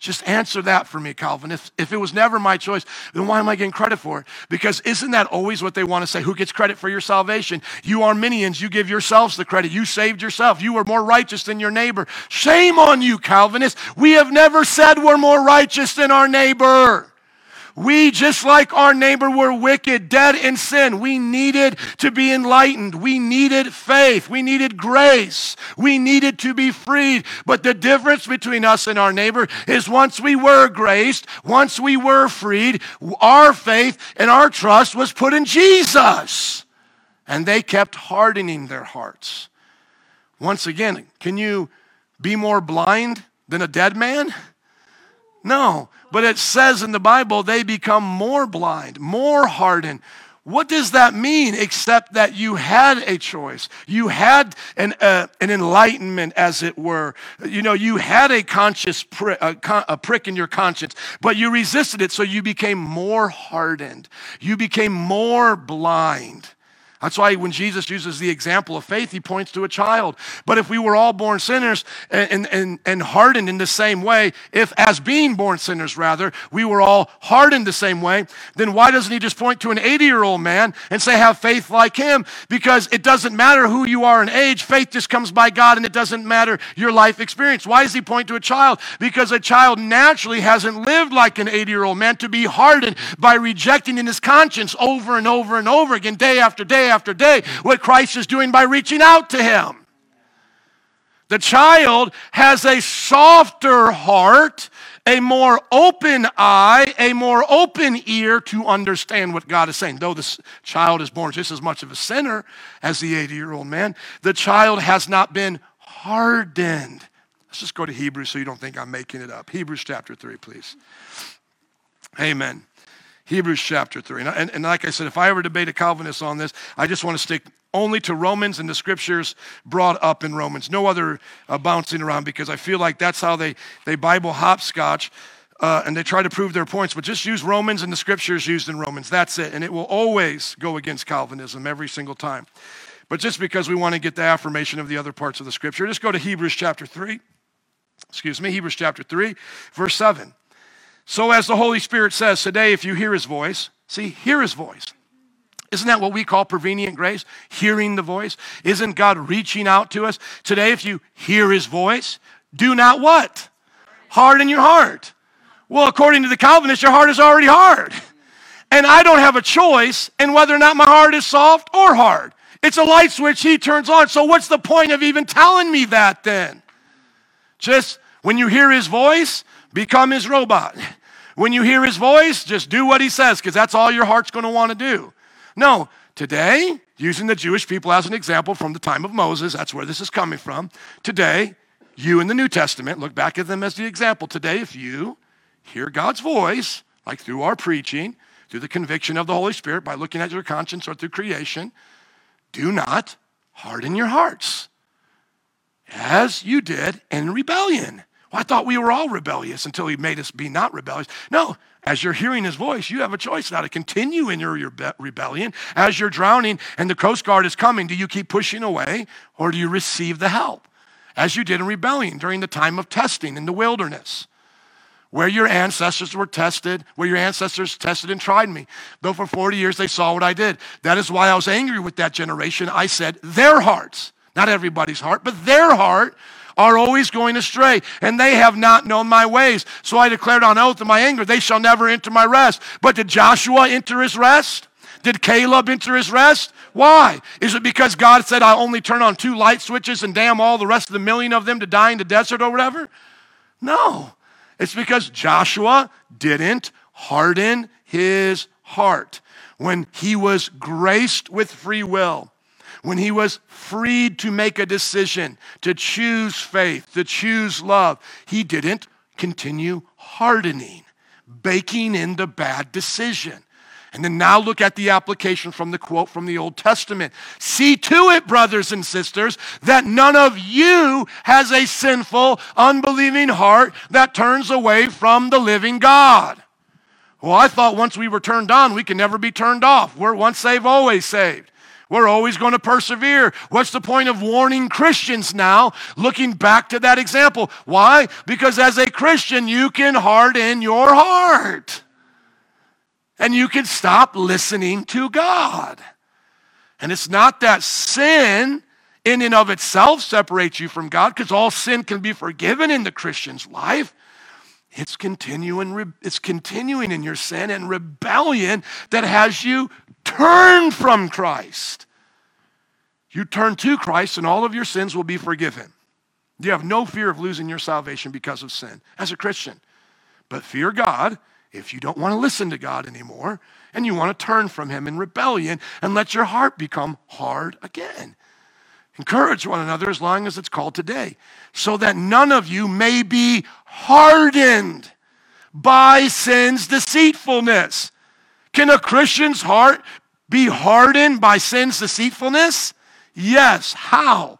Just answer that for me, Calvin. If, if it was never my choice, then why am I getting credit for it? Because isn't that always what they want to say? Who gets credit for your salvation? You Arminians, you give yourselves the credit. You saved yourself. You were more righteous than your neighbor. Shame on you, Calvinists. We have never said we're more righteous than our neighbor. We, just like our neighbor, were wicked, dead in sin. We needed to be enlightened. We needed faith. We needed grace. We needed to be freed. But the difference between us and our neighbor is once we were graced, once we were freed, our faith and our trust was put in Jesus. And they kept hardening their hearts. Once again, can you be more blind than a dead man? No. But it says in the Bible they become more blind, more hardened. What does that mean except that you had a choice? You had an, uh, an enlightenment, as it were. You know, you had a conscious a, con- a prick in your conscience, but you resisted it, so you became more hardened. You became more blind. That's why when Jesus uses the example of faith, he points to a child. But if we were all born sinners and, and, and hardened in the same way, if as being born sinners, rather, we were all hardened the same way, then why doesn't he just point to an 80 year old man and say, have faith like him? Because it doesn't matter who you are in age, faith just comes by God and it doesn't matter your life experience. Why does he point to a child? Because a child naturally hasn't lived like an 80 year old man to be hardened by rejecting in his conscience over and over and over again, day after day after day what Christ is doing by reaching out to him. The child has a softer heart, a more open eye, a more open ear to understand what God is saying. Though this child is born just as much of a sinner as the 80 year old man, the child has not been hardened. Let's just go to Hebrews so you don't think I'm making it up. Hebrews chapter 3, please. Amen. Hebrews chapter 3. And, and, like I said, if I ever debate a Calvinist on this, I just want to stick only to Romans and the scriptures brought up in Romans. No other uh, bouncing around because I feel like that's how they, they Bible hopscotch uh, and they try to prove their points. But just use Romans and the scriptures used in Romans. That's it. And it will always go against Calvinism every single time. But just because we want to get the affirmation of the other parts of the scripture, just go to Hebrews chapter 3. Excuse me, Hebrews chapter 3, verse 7. So, as the Holy Spirit says today, if you hear his voice, see, hear his voice. Isn't that what we call prevenient grace? Hearing the voice? Isn't God reaching out to us? Today, if you hear his voice, do not what? Harden your heart. Well, according to the Calvinists, your heart is already hard. And I don't have a choice in whether or not my heart is soft or hard. It's a light switch he turns on. So, what's the point of even telling me that then? Just when you hear his voice, become his robot. When you hear his voice, just do what he says because that's all your heart's going to want to do. No, today, using the Jewish people as an example from the time of Moses, that's where this is coming from. Today, you in the New Testament, look back at them as the example. Today, if you hear God's voice, like through our preaching, through the conviction of the Holy Spirit, by looking at your conscience or through creation, do not harden your hearts as you did in rebellion. Well, I thought we were all rebellious until he made us be not rebellious. No, as you're hearing his voice, you have a choice now to continue in your, your rebellion. As you're drowning and the Coast Guard is coming, do you keep pushing away or do you receive the help? As you did in rebellion during the time of testing in the wilderness, where your ancestors were tested, where your ancestors tested and tried me. Though for 40 years they saw what I did. That is why I was angry with that generation. I said, their hearts, not everybody's heart, but their heart are always going astray, and they have not known my ways. So I declared on oath in my anger, they shall never enter my rest. But did Joshua enter his rest? Did Caleb enter his rest? Why? Is it because God said, I only turn on two light switches and damn all the rest of the million of them to die in the desert or whatever? No. It's because Joshua didn't harden his heart, when he was graced with free will, when he was freed to make a decision, to choose faith, to choose love, he didn't continue hardening, baking in the bad decision. And then now look at the application from the quote from the Old Testament. See to it, brothers and sisters, that none of you has a sinful, unbelieving heart that turns away from the living God. Well, I thought once we were turned on, we can never be turned off. We're once saved, always saved. We're always going to persevere. What's the point of warning Christians now, looking back to that example? Why? Because as a Christian, you can harden your heart and you can stop listening to God. And it's not that sin in and of itself separates you from God, because all sin can be forgiven in the Christian's life. It's continuing, it's continuing in your sin and rebellion that has you turn from Christ. You turn to Christ, and all of your sins will be forgiven. You have no fear of losing your salvation because of sin as a Christian. But fear God if you don't want to listen to God anymore and you want to turn from Him in rebellion and let your heart become hard again. Encourage one another as long as it's called today, so that none of you may be hardened by sin's deceitfulness. Can a Christian's heart be hardened by sin's deceitfulness? Yes. How?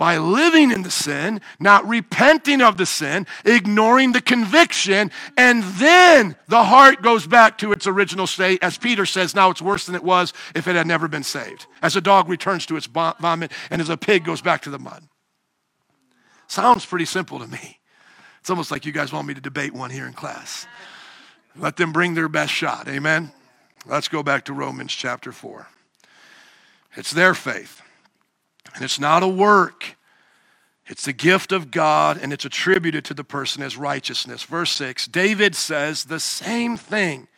by living in the sin, not repenting of the sin, ignoring the conviction, and then the heart goes back to its original state. As Peter says, now it's worse than it was if it had never been saved. As a dog returns to its vomit, and as a pig goes back to the mud. Sounds pretty simple to me. It's almost like you guys want me to debate one here in class. Let them bring their best shot. Amen? Let's go back to Romans chapter 4. It's their faith. And it's not a work, it's the gift of God, and it's attributed to the person as righteousness. Verse 6 David says the same thing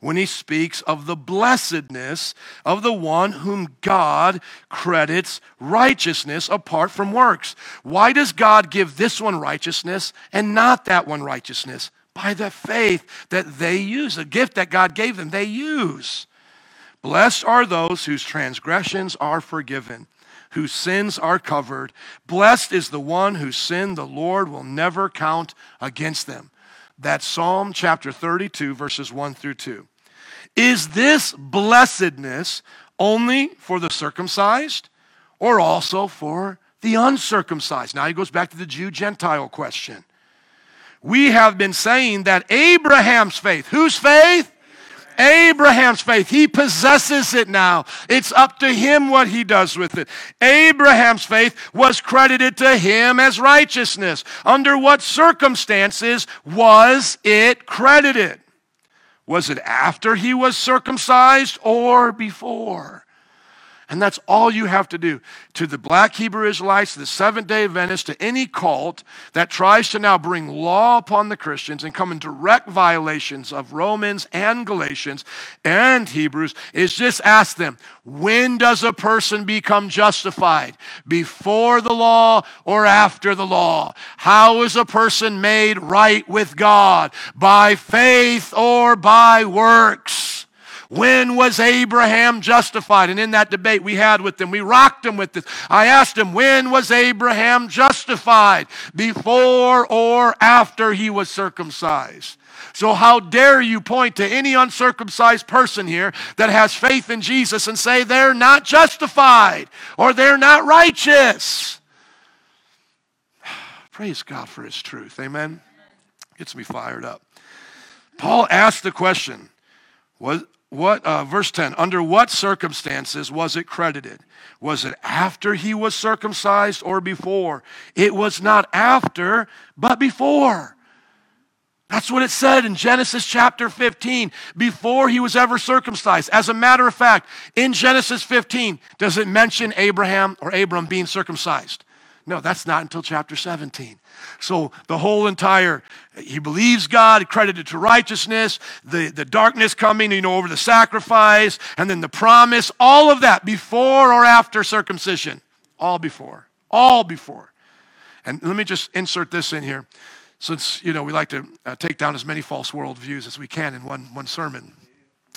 when he speaks of the blessedness of the one whom God credits righteousness apart from works. Why does God give this one righteousness and not that one righteousness? By the faith that they use, the gift that God gave them, they use. Blessed are those whose transgressions are forgiven whose sins are covered. Blessed is the one whose sin the Lord will never count against them. That's Psalm chapter 32, verses 1 through 2. Is this blessedness only for the circumcised or also for the uncircumcised? Now he goes back to the Jew Gentile question. We have been saying that Abraham's faith, whose faith? Abraham's faith, he possesses it now. It's up to him what he does with it. Abraham's faith was credited to him as righteousness. Under what circumstances was it credited? Was it after he was circumcised or before? And that's all you have to do. To the black Hebrew Israelites, the Seventh day Adventists, to any cult that tries to now bring law upon the Christians and come in direct violations of Romans and Galatians and Hebrews, is just ask them when does a person become justified? Before the law or after the law? How is a person made right with God? By faith or by works? When was Abraham justified? And in that debate we had with them, we rocked them with this. I asked him, when was Abraham justified? Before or after he was circumcised? So, how dare you point to any uncircumcised person here that has faith in Jesus and say they're not justified or they're not righteous? Praise God for his truth. Amen. Gets me fired up. Paul asked the question was, what uh, verse 10 under what circumstances was it credited? Was it after he was circumcised or before? It was not after but before. That's what it said in genesis chapter 15 before he was ever circumcised. As a matter of fact in genesis 15 does it mention abraham or abram being circumcised no that's not until chapter 17 so the whole entire, he believes God, credited to righteousness, the, the darkness coming, you know, over the sacrifice, and then the promise, all of that before or after circumcision. All before. All before. And let me just insert this in here, since, you know, we like to uh, take down as many false worldviews as we can in one, one sermon.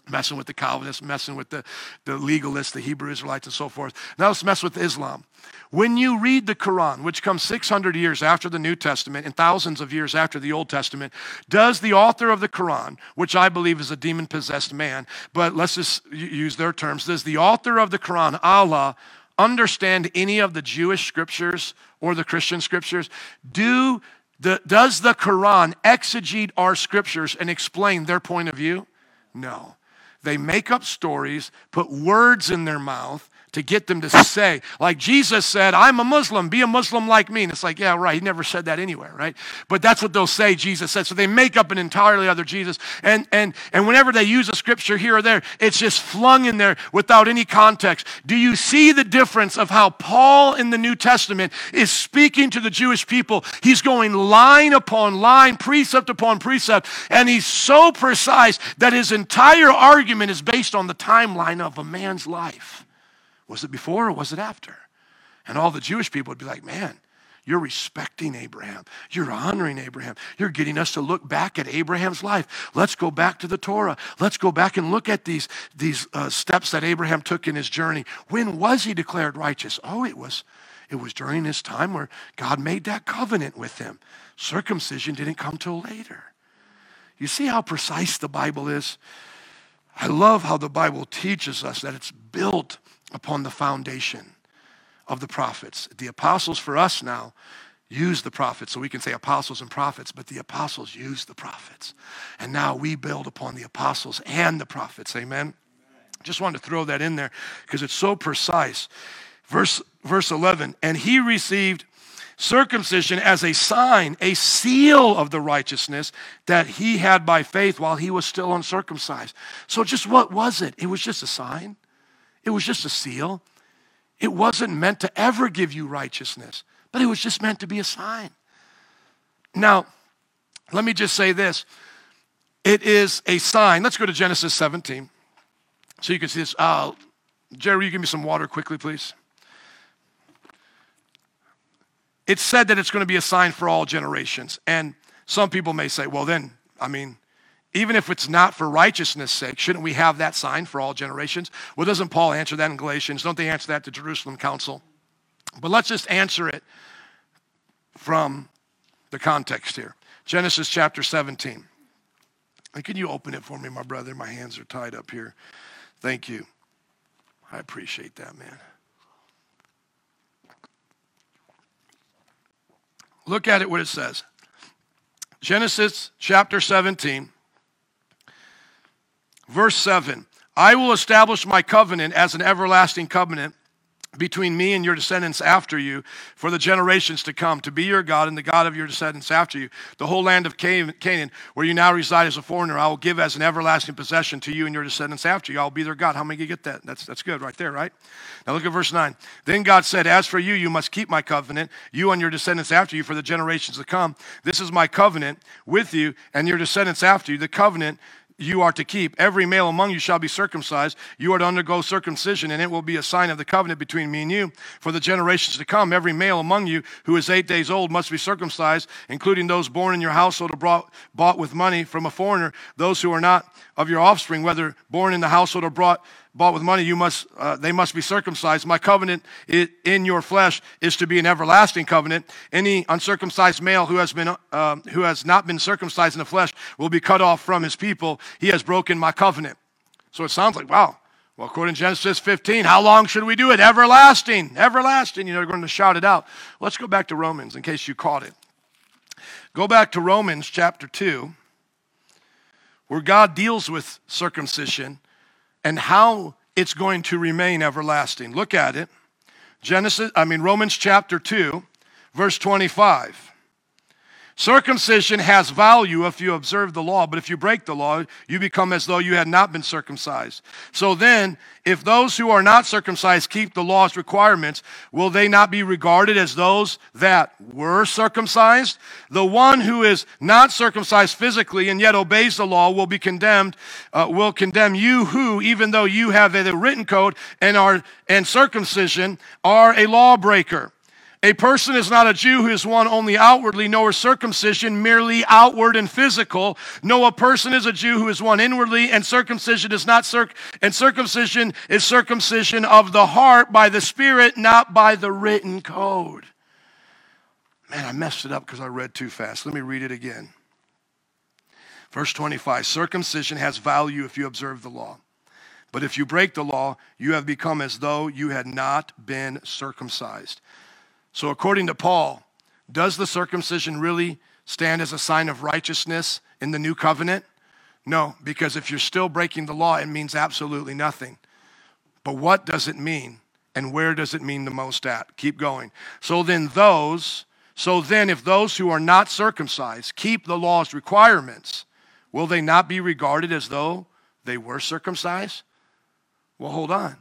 messing with the Calvinists, messing with the, the legalists, the Hebrew Israelites, and so forth. Now let's mess with Islam. When you read the Quran, which comes 600 years after the New Testament and thousands of years after the Old Testament, does the author of the Quran, which I believe is a demon possessed man, but let's just use their terms, does the author of the Quran, Allah, understand any of the Jewish scriptures or the Christian scriptures? Do the, does the Quran exegete our scriptures and explain their point of view? No. They make up stories, put words in their mouth, to get them to say, like Jesus said, I'm a Muslim, be a Muslim like me. And it's like, yeah, right. He never said that anywhere, right? But that's what they'll say Jesus said. So they make up an entirely other Jesus. And and and whenever they use a scripture here or there, it's just flung in there without any context. Do you see the difference of how Paul in the New Testament is speaking to the Jewish people? He's going line upon line, precept upon precept, and he's so precise that his entire argument is based on the timeline of a man's life. Was it before or was it after? And all the Jewish people would be like, man, you're respecting Abraham. You're honoring Abraham. You're getting us to look back at Abraham's life. Let's go back to the Torah. Let's go back and look at these, these uh, steps that Abraham took in his journey. When was he declared righteous? Oh, it was, it was during his time where God made that covenant with him. Circumcision didn't come till later. You see how precise the Bible is? I love how the Bible teaches us that it's built upon the foundation of the prophets. The apostles for us now use the prophets, so we can say apostles and prophets, but the apostles use the prophets. And now we build upon the apostles and the prophets. Amen. Just wanted to throw that in there because it's so precise. Verse, verse 11, and he received circumcision as a sign, a seal of the righteousness that he had by faith while he was still uncircumcised. So, just what was it? It was just a sign. It was just a seal. It wasn't meant to ever give you righteousness, but it was just meant to be a sign. Now, let me just say this it is a sign. Let's go to Genesis 17 so you can see this. Uh, Jerry, you give me some water quickly, please? It's said that it's going to be a sign for all generations. And some people may say, well, then, I mean, even if it's not for righteousness' sake, shouldn't we have that sign for all generations? Well, doesn't Paul answer that in Galatians? Don't they answer that to Jerusalem Council? But let's just answer it from the context here. Genesis chapter 17. And can you open it for me, my brother? My hands are tied up here. Thank you. I appreciate that, man. Look at it, what it says. Genesis chapter 17 Verse 7 I will establish my covenant as an everlasting covenant between me and your descendants after you for the generations to come, to be your God and the God of your descendants after you. The whole land of Canaan, where you now reside as a foreigner, I will give as an everlasting possession to you and your descendants after you. I will be their God. How many you get that? That's, that's good right there, right? Now look at verse 9. Then God said, As for you, you must keep my covenant, you and your descendants after you for the generations to come. This is my covenant with you and your descendants after you, the covenant you are to keep. Every male among you shall be circumcised. You are to undergo circumcision, and it will be a sign of the covenant between me and you. For the generations to come, every male among you who is eight days old must be circumcised, including those born in your household or brought, bought with money from a foreigner, those who are not of your offspring, whether born in the household or brought bought with money, you must, uh, they must be circumcised. My covenant in your flesh is to be an everlasting covenant. Any uncircumcised male who has, been, uh, who has not been circumcised in the flesh will be cut off from his people. He has broken my covenant. So it sounds like, wow. Well, according to Genesis 15, how long should we do it? Everlasting, everlasting. You know, they're going to shout it out. Let's go back to Romans in case you caught it. Go back to Romans chapter 2, where God deals with circumcision and how it's going to remain everlasting. Look at it. Genesis, I mean Romans chapter 2, verse 25. Circumcision has value if you observe the law, but if you break the law, you become as though you had not been circumcised. So then, if those who are not circumcised keep the law's requirements, will they not be regarded as those that were circumcised? The one who is not circumcised physically and yet obeys the law will be condemned, uh, will condemn you who, even though you have a written code and are and circumcision, are a lawbreaker. A person is not a Jew who is one only outwardly, nor is circumcision merely outward and physical. No, a person is a Jew who is one inwardly, and circumcision is not circ and circumcision is circumcision of the heart by the Spirit, not by the written code. Man, I messed it up because I read too fast. Let me read it again. Verse 25 Circumcision has value if you observe the law. But if you break the law, you have become as though you had not been circumcised. So, according to Paul, does the circumcision really stand as a sign of righteousness in the new covenant? No, because if you're still breaking the law, it means absolutely nothing. But what does it mean? And where does it mean the most at? Keep going. So then, those, so then, if those who are not circumcised keep the law's requirements, will they not be regarded as though they were circumcised? Well, hold on.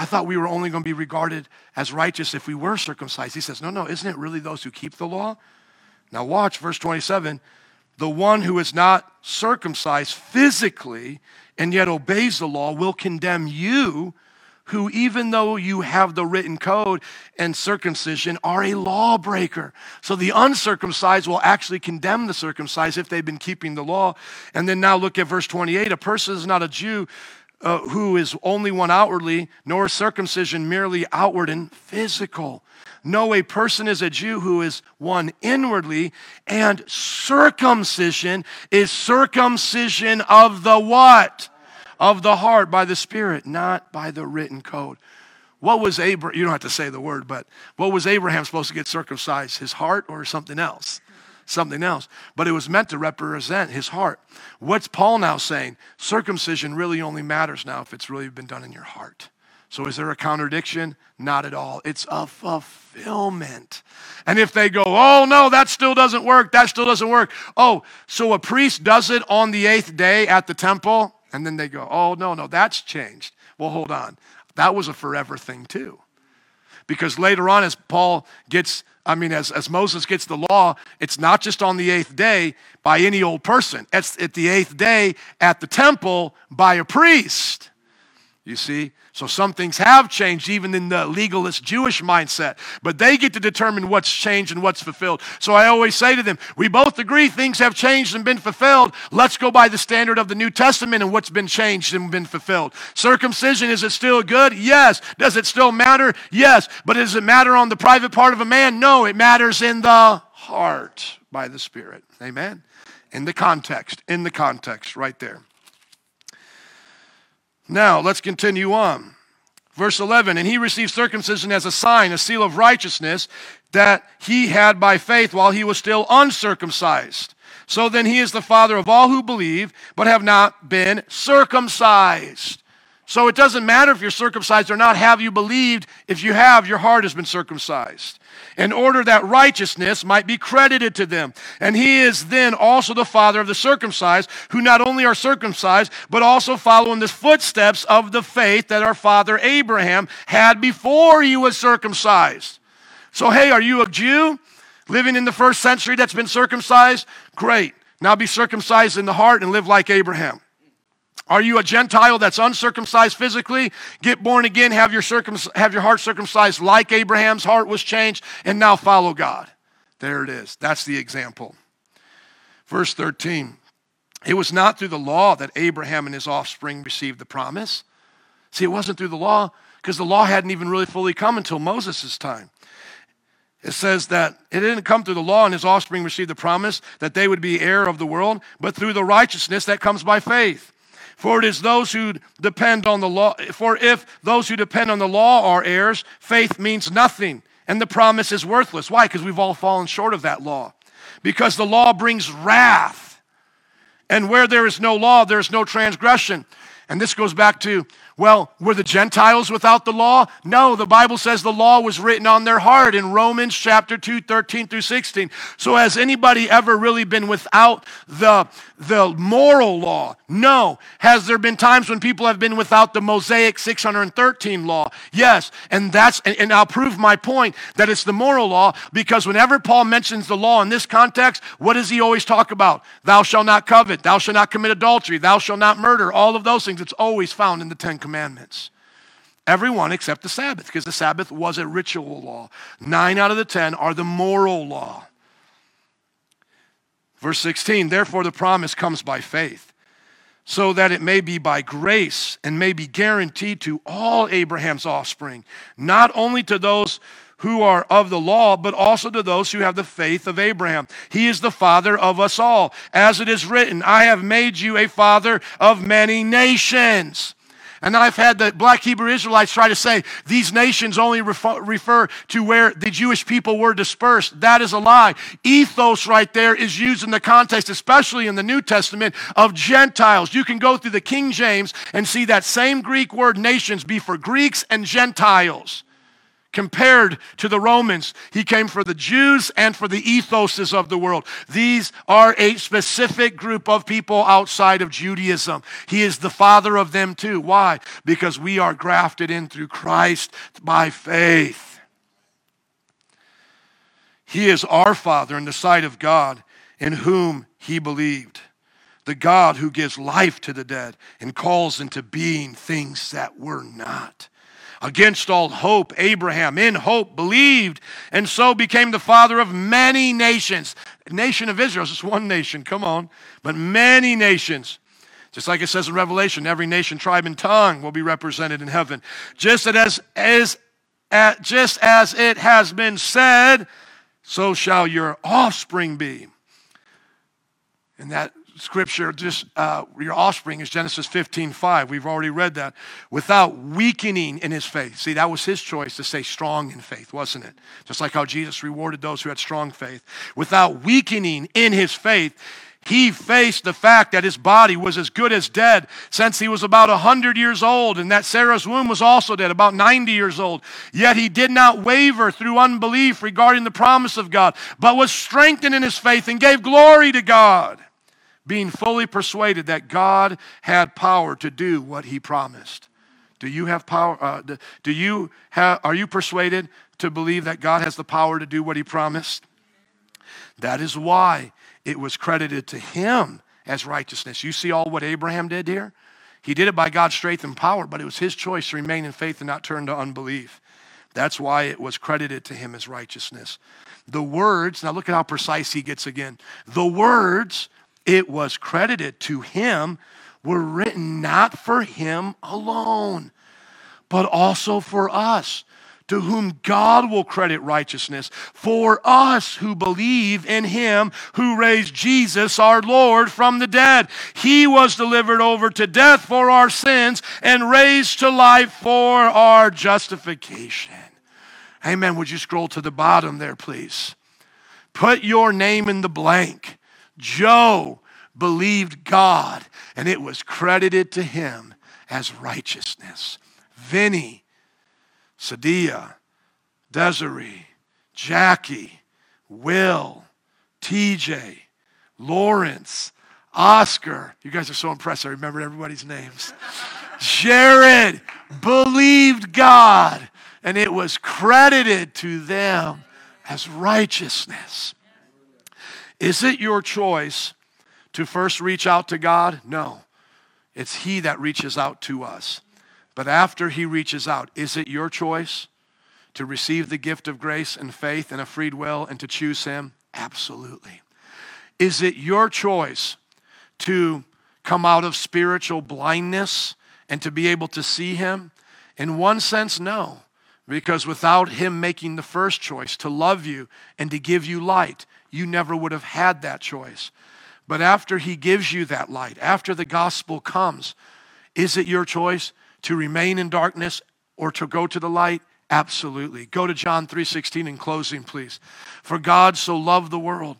I thought we were only going to be regarded as righteous if we were circumcised. He says, No, no, isn't it really those who keep the law? Now, watch verse 27. The one who is not circumcised physically and yet obeys the law will condemn you, who, even though you have the written code and circumcision, are a lawbreaker. So the uncircumcised will actually condemn the circumcised if they've been keeping the law. And then now look at verse 28. A person is not a Jew uh, who is only one outwardly, nor circumcision merely outward and physical. No, a person is a Jew who is one inwardly, and circumcision is circumcision of the what? Of the heart by the Spirit, not by the written code. What was Abraham? You don't have to say the word, but what was Abraham supposed to get circumcised? His heart or something else? Something else, but it was meant to represent his heart. What's Paul now saying? Circumcision really only matters now if it's really been done in your heart. So is there a contradiction? Not at all. It's a fulfillment. And if they go, oh no, that still doesn't work, that still doesn't work. Oh, so a priest does it on the eighth day at the temple, and then they go, oh no, no, that's changed. Well, hold on. That was a forever thing too. Because later on, as Paul gets I mean, as, as Moses gets the law, it's not just on the eighth day by any old person. It's at the eighth day at the temple by a priest. You see? So some things have changed even in the legalist Jewish mindset, but they get to determine what's changed and what's fulfilled. So I always say to them, we both agree things have changed and been fulfilled. Let's go by the standard of the New Testament and what's been changed and been fulfilled. Circumcision, is it still good? Yes. Does it still matter? Yes. But does it matter on the private part of a man? No. It matters in the heart by the Spirit. Amen. In the context, in the context, right there. Now, let's continue on. Verse 11, and he received circumcision as a sign, a seal of righteousness that he had by faith while he was still uncircumcised. So then he is the father of all who believe, but have not been circumcised. So it doesn't matter if you're circumcised or not. Have you believed? If you have, your heart has been circumcised in order that righteousness might be credited to them. And he is then also the father of the circumcised, who not only are circumcised, but also follow in the footsteps of the faith that our father Abraham had before he was circumcised. So, hey, are you a Jew living in the first century that's been circumcised? Great. Now be circumcised in the heart and live like Abraham. Are you a Gentile that's uncircumcised physically? Get born again, have your, circum- have your heart circumcised like Abraham's heart was changed, and now follow God. There it is. That's the example. Verse 13 It was not through the law that Abraham and his offspring received the promise. See, it wasn't through the law because the law hadn't even really fully come until Moses' time. It says that it didn't come through the law and his offspring received the promise that they would be heir of the world, but through the righteousness that comes by faith. For it is those who depend on the law, for if those who depend on the law are heirs, faith means nothing, and the promise is worthless. Why? Because we've all fallen short of that law. Because the law brings wrath. And where there is no law, there is no transgression. And this goes back to well, were the Gentiles without the law? No, the Bible says the law was written on their heart in Romans chapter 2, 13 through 16. So has anybody ever really been without the, the moral law? No. Has there been times when people have been without the Mosaic 613 law? Yes. And that's and, and I'll prove my point that it's the moral law because whenever Paul mentions the law in this context, what does he always talk about? Thou shalt not covet, thou shalt not commit adultery, thou shalt not murder, all of those things. It's always found in the Ten Commandments. Everyone except the Sabbath, because the Sabbath was a ritual law. Nine out of the ten are the moral law. Verse 16, therefore the promise comes by faith, so that it may be by grace and may be guaranteed to all Abraham's offspring, not only to those who are of the law, but also to those who have the faith of Abraham. He is the father of us all. As it is written, I have made you a father of many nations. And I've had the black Hebrew Israelites try to say these nations only refer, refer, to where the Jewish people were dispersed. That is a lie. Ethnos right there is used in the context, especially in the New Testament, of Gentiles. You can go through the King James and see that same Greek word nations be for Greeks and Gentiles. Compared to the Romans, he came for the Jews and for the ethoses of the world. These are a specific group of people outside of Judaism. He is the father of them too. Why? Because we are grafted in through Christ by faith. He is our Father in the sight of God, in whom he believed. The God who gives life to the dead and calls into being things that were not Against all hope, Abraham, in hope, believed, and so became the father of many nations. nation of Israel is just one nation, come on, but many nations. Just like it says in Revelation, every nation, tribe, and tongue will be represented in heaven. Just as, as, as, just as it has been said, so shall your offspring be. And that scripture, just uh, your offspring is Genesis 15 5. We've already read that. Without weakening in his faith. See, that was his choice to say strong in faith, wasn't it? Just like how Jesus rewarded those who had strong faith. Without weakening in his faith, he faced the fact that his body was as good as dead since he was about 100 years old, and that Sarah's womb was also dead, about 90 years old. Yet he did not waver through unbelief regarding the promise of God, but was strengthened in his faith and gave glory to God being fully persuaded that God had power to do what he promised. Do you have power? Uh, do you have, are you persuaded to believe that God has the power to do what he promised? That is why it was credited to him as righteousness. You see all what Abraham did here? He did it by God's strength and power, but it was his choice to remain in faith and not turn to unbelief. That's why it was credited to him as righteousness. The words, now look at how precise he gets again. The words it was credited to him were written not for him alone, but also for us, to whom God will credit righteousness, for us who believe in him who raised Jesus our Lord from the dead. He was delivered over to death for our sins and raised to life for our justification. Amen. Would you scroll to the bottom there, please? Put your name in the blank. Joe believed God, and it was credited to him as righteousness. Vinny, Sadia, Desiree, Jackie, Will, TJ, Lawrence, Oscar. You guys are so impressed. I remember everybody's names. Jared believed God, and it was credited to them as righteousness. Is it your choice to first reach out to God? No. It's He that reaches out to us. But after He reaches out, is it your choice to receive the gift of grace and faith and a freed will and to choose Him? Absolutely. Is it your choice to come out of spiritual blindness and to be able to see Him? In one sense, no. Because without Him making the first choice to love you and to give you light, you never would have had that choice. But after He gives you that light, after the gospel comes, is it your choice to remain in darkness or to go to the light? Absolutely. Go to John 3:16 in closing, please. For God so loved the world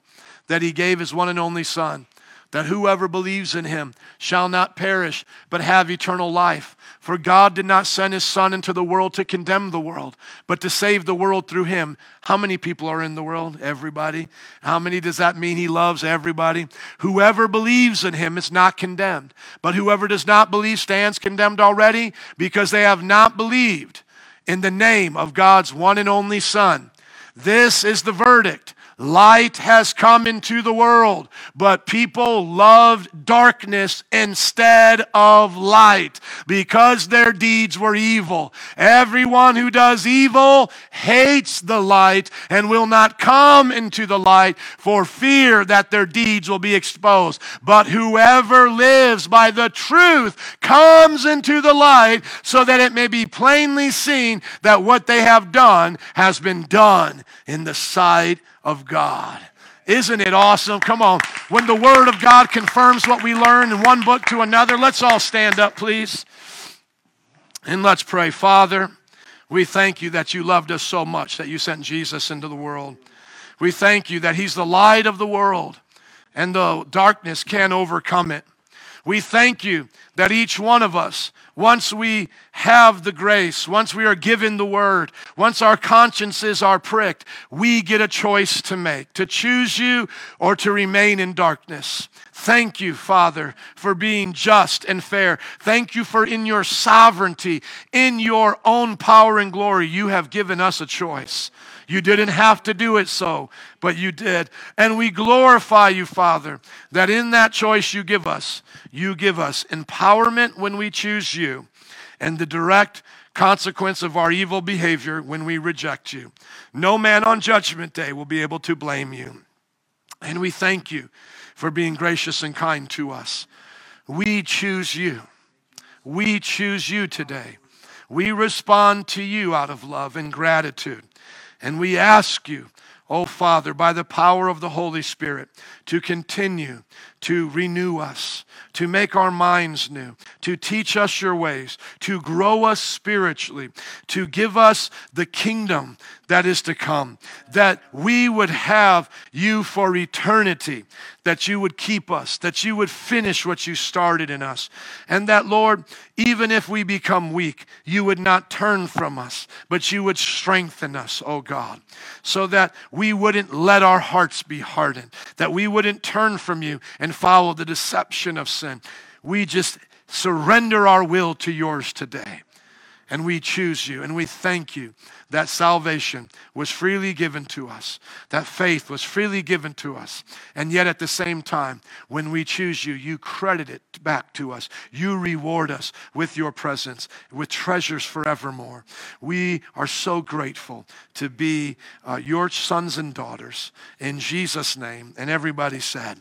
that he gave his one and only son that whoever believes in him shall not perish, but have eternal life. For God did not send his Son into the world to condemn the world, but to save the world through him. How many people are in the world? Everybody. How many does that mean he loves? Everybody. Whoever believes in him is not condemned, but whoever does not believe stands condemned already because they have not believed in the name of God's one and only Son. This is the verdict Light has come into the world, but people loved darkness instead of light because their deeds were evil. Everyone who does evil hates the light and will not come into the light for fear that their deeds will be exposed. But whoever lives by the truth comes into the light so that it may be plainly seen that what they have done has been done in the sight of God. Isn't it awesome? Come on. When the Word of God confirms what we learn in one book to another, let's all stand up, please. And let's pray. Father, we thank you that you loved us so much that you sent Jesus into the world. We thank you that He's the light of the world and the darkness can't overcome it. We thank you that each one of us, once we have the grace, once we are given the word, once our consciences are pricked, we get a choice to make to choose you or to remain in darkness. Thank you, Father, for being just and fair. Thank you for in your sovereignty, in your own power and glory, you have given us a choice. You didn't have to do it so, but you did. And we glorify you, Father, that in that choice you give us, you give us empowerment when we choose you and the direct consequence of our evil behavior when we reject you. No man on judgment day will be able to blame you. And we thank you for being gracious and kind to us. We choose you. We choose you today. We respond to you out of love and gratitude. And we ask you, oh Father, by the power of the Holy Spirit, to continue to renew us, to make our minds new, to teach us your ways, to grow us spiritually, to give us the kingdom that is to come, that we would have you for eternity, that you would keep us, that you would finish what you started in us, and that, Lord, even if we become weak, you would not turn from us, but you would strengthen us, oh God, so that we wouldn't let our hearts be hardened, that we wouldn't turn from you and follow the deception of sin. We just surrender our will to yours today. And we choose you and we thank you that salvation was freely given to us, that faith was freely given to us. And yet, at the same time, when we choose you, you credit it back to us. You reward us with your presence, with treasures forevermore. We are so grateful to be uh, your sons and daughters. In Jesus' name. And everybody said,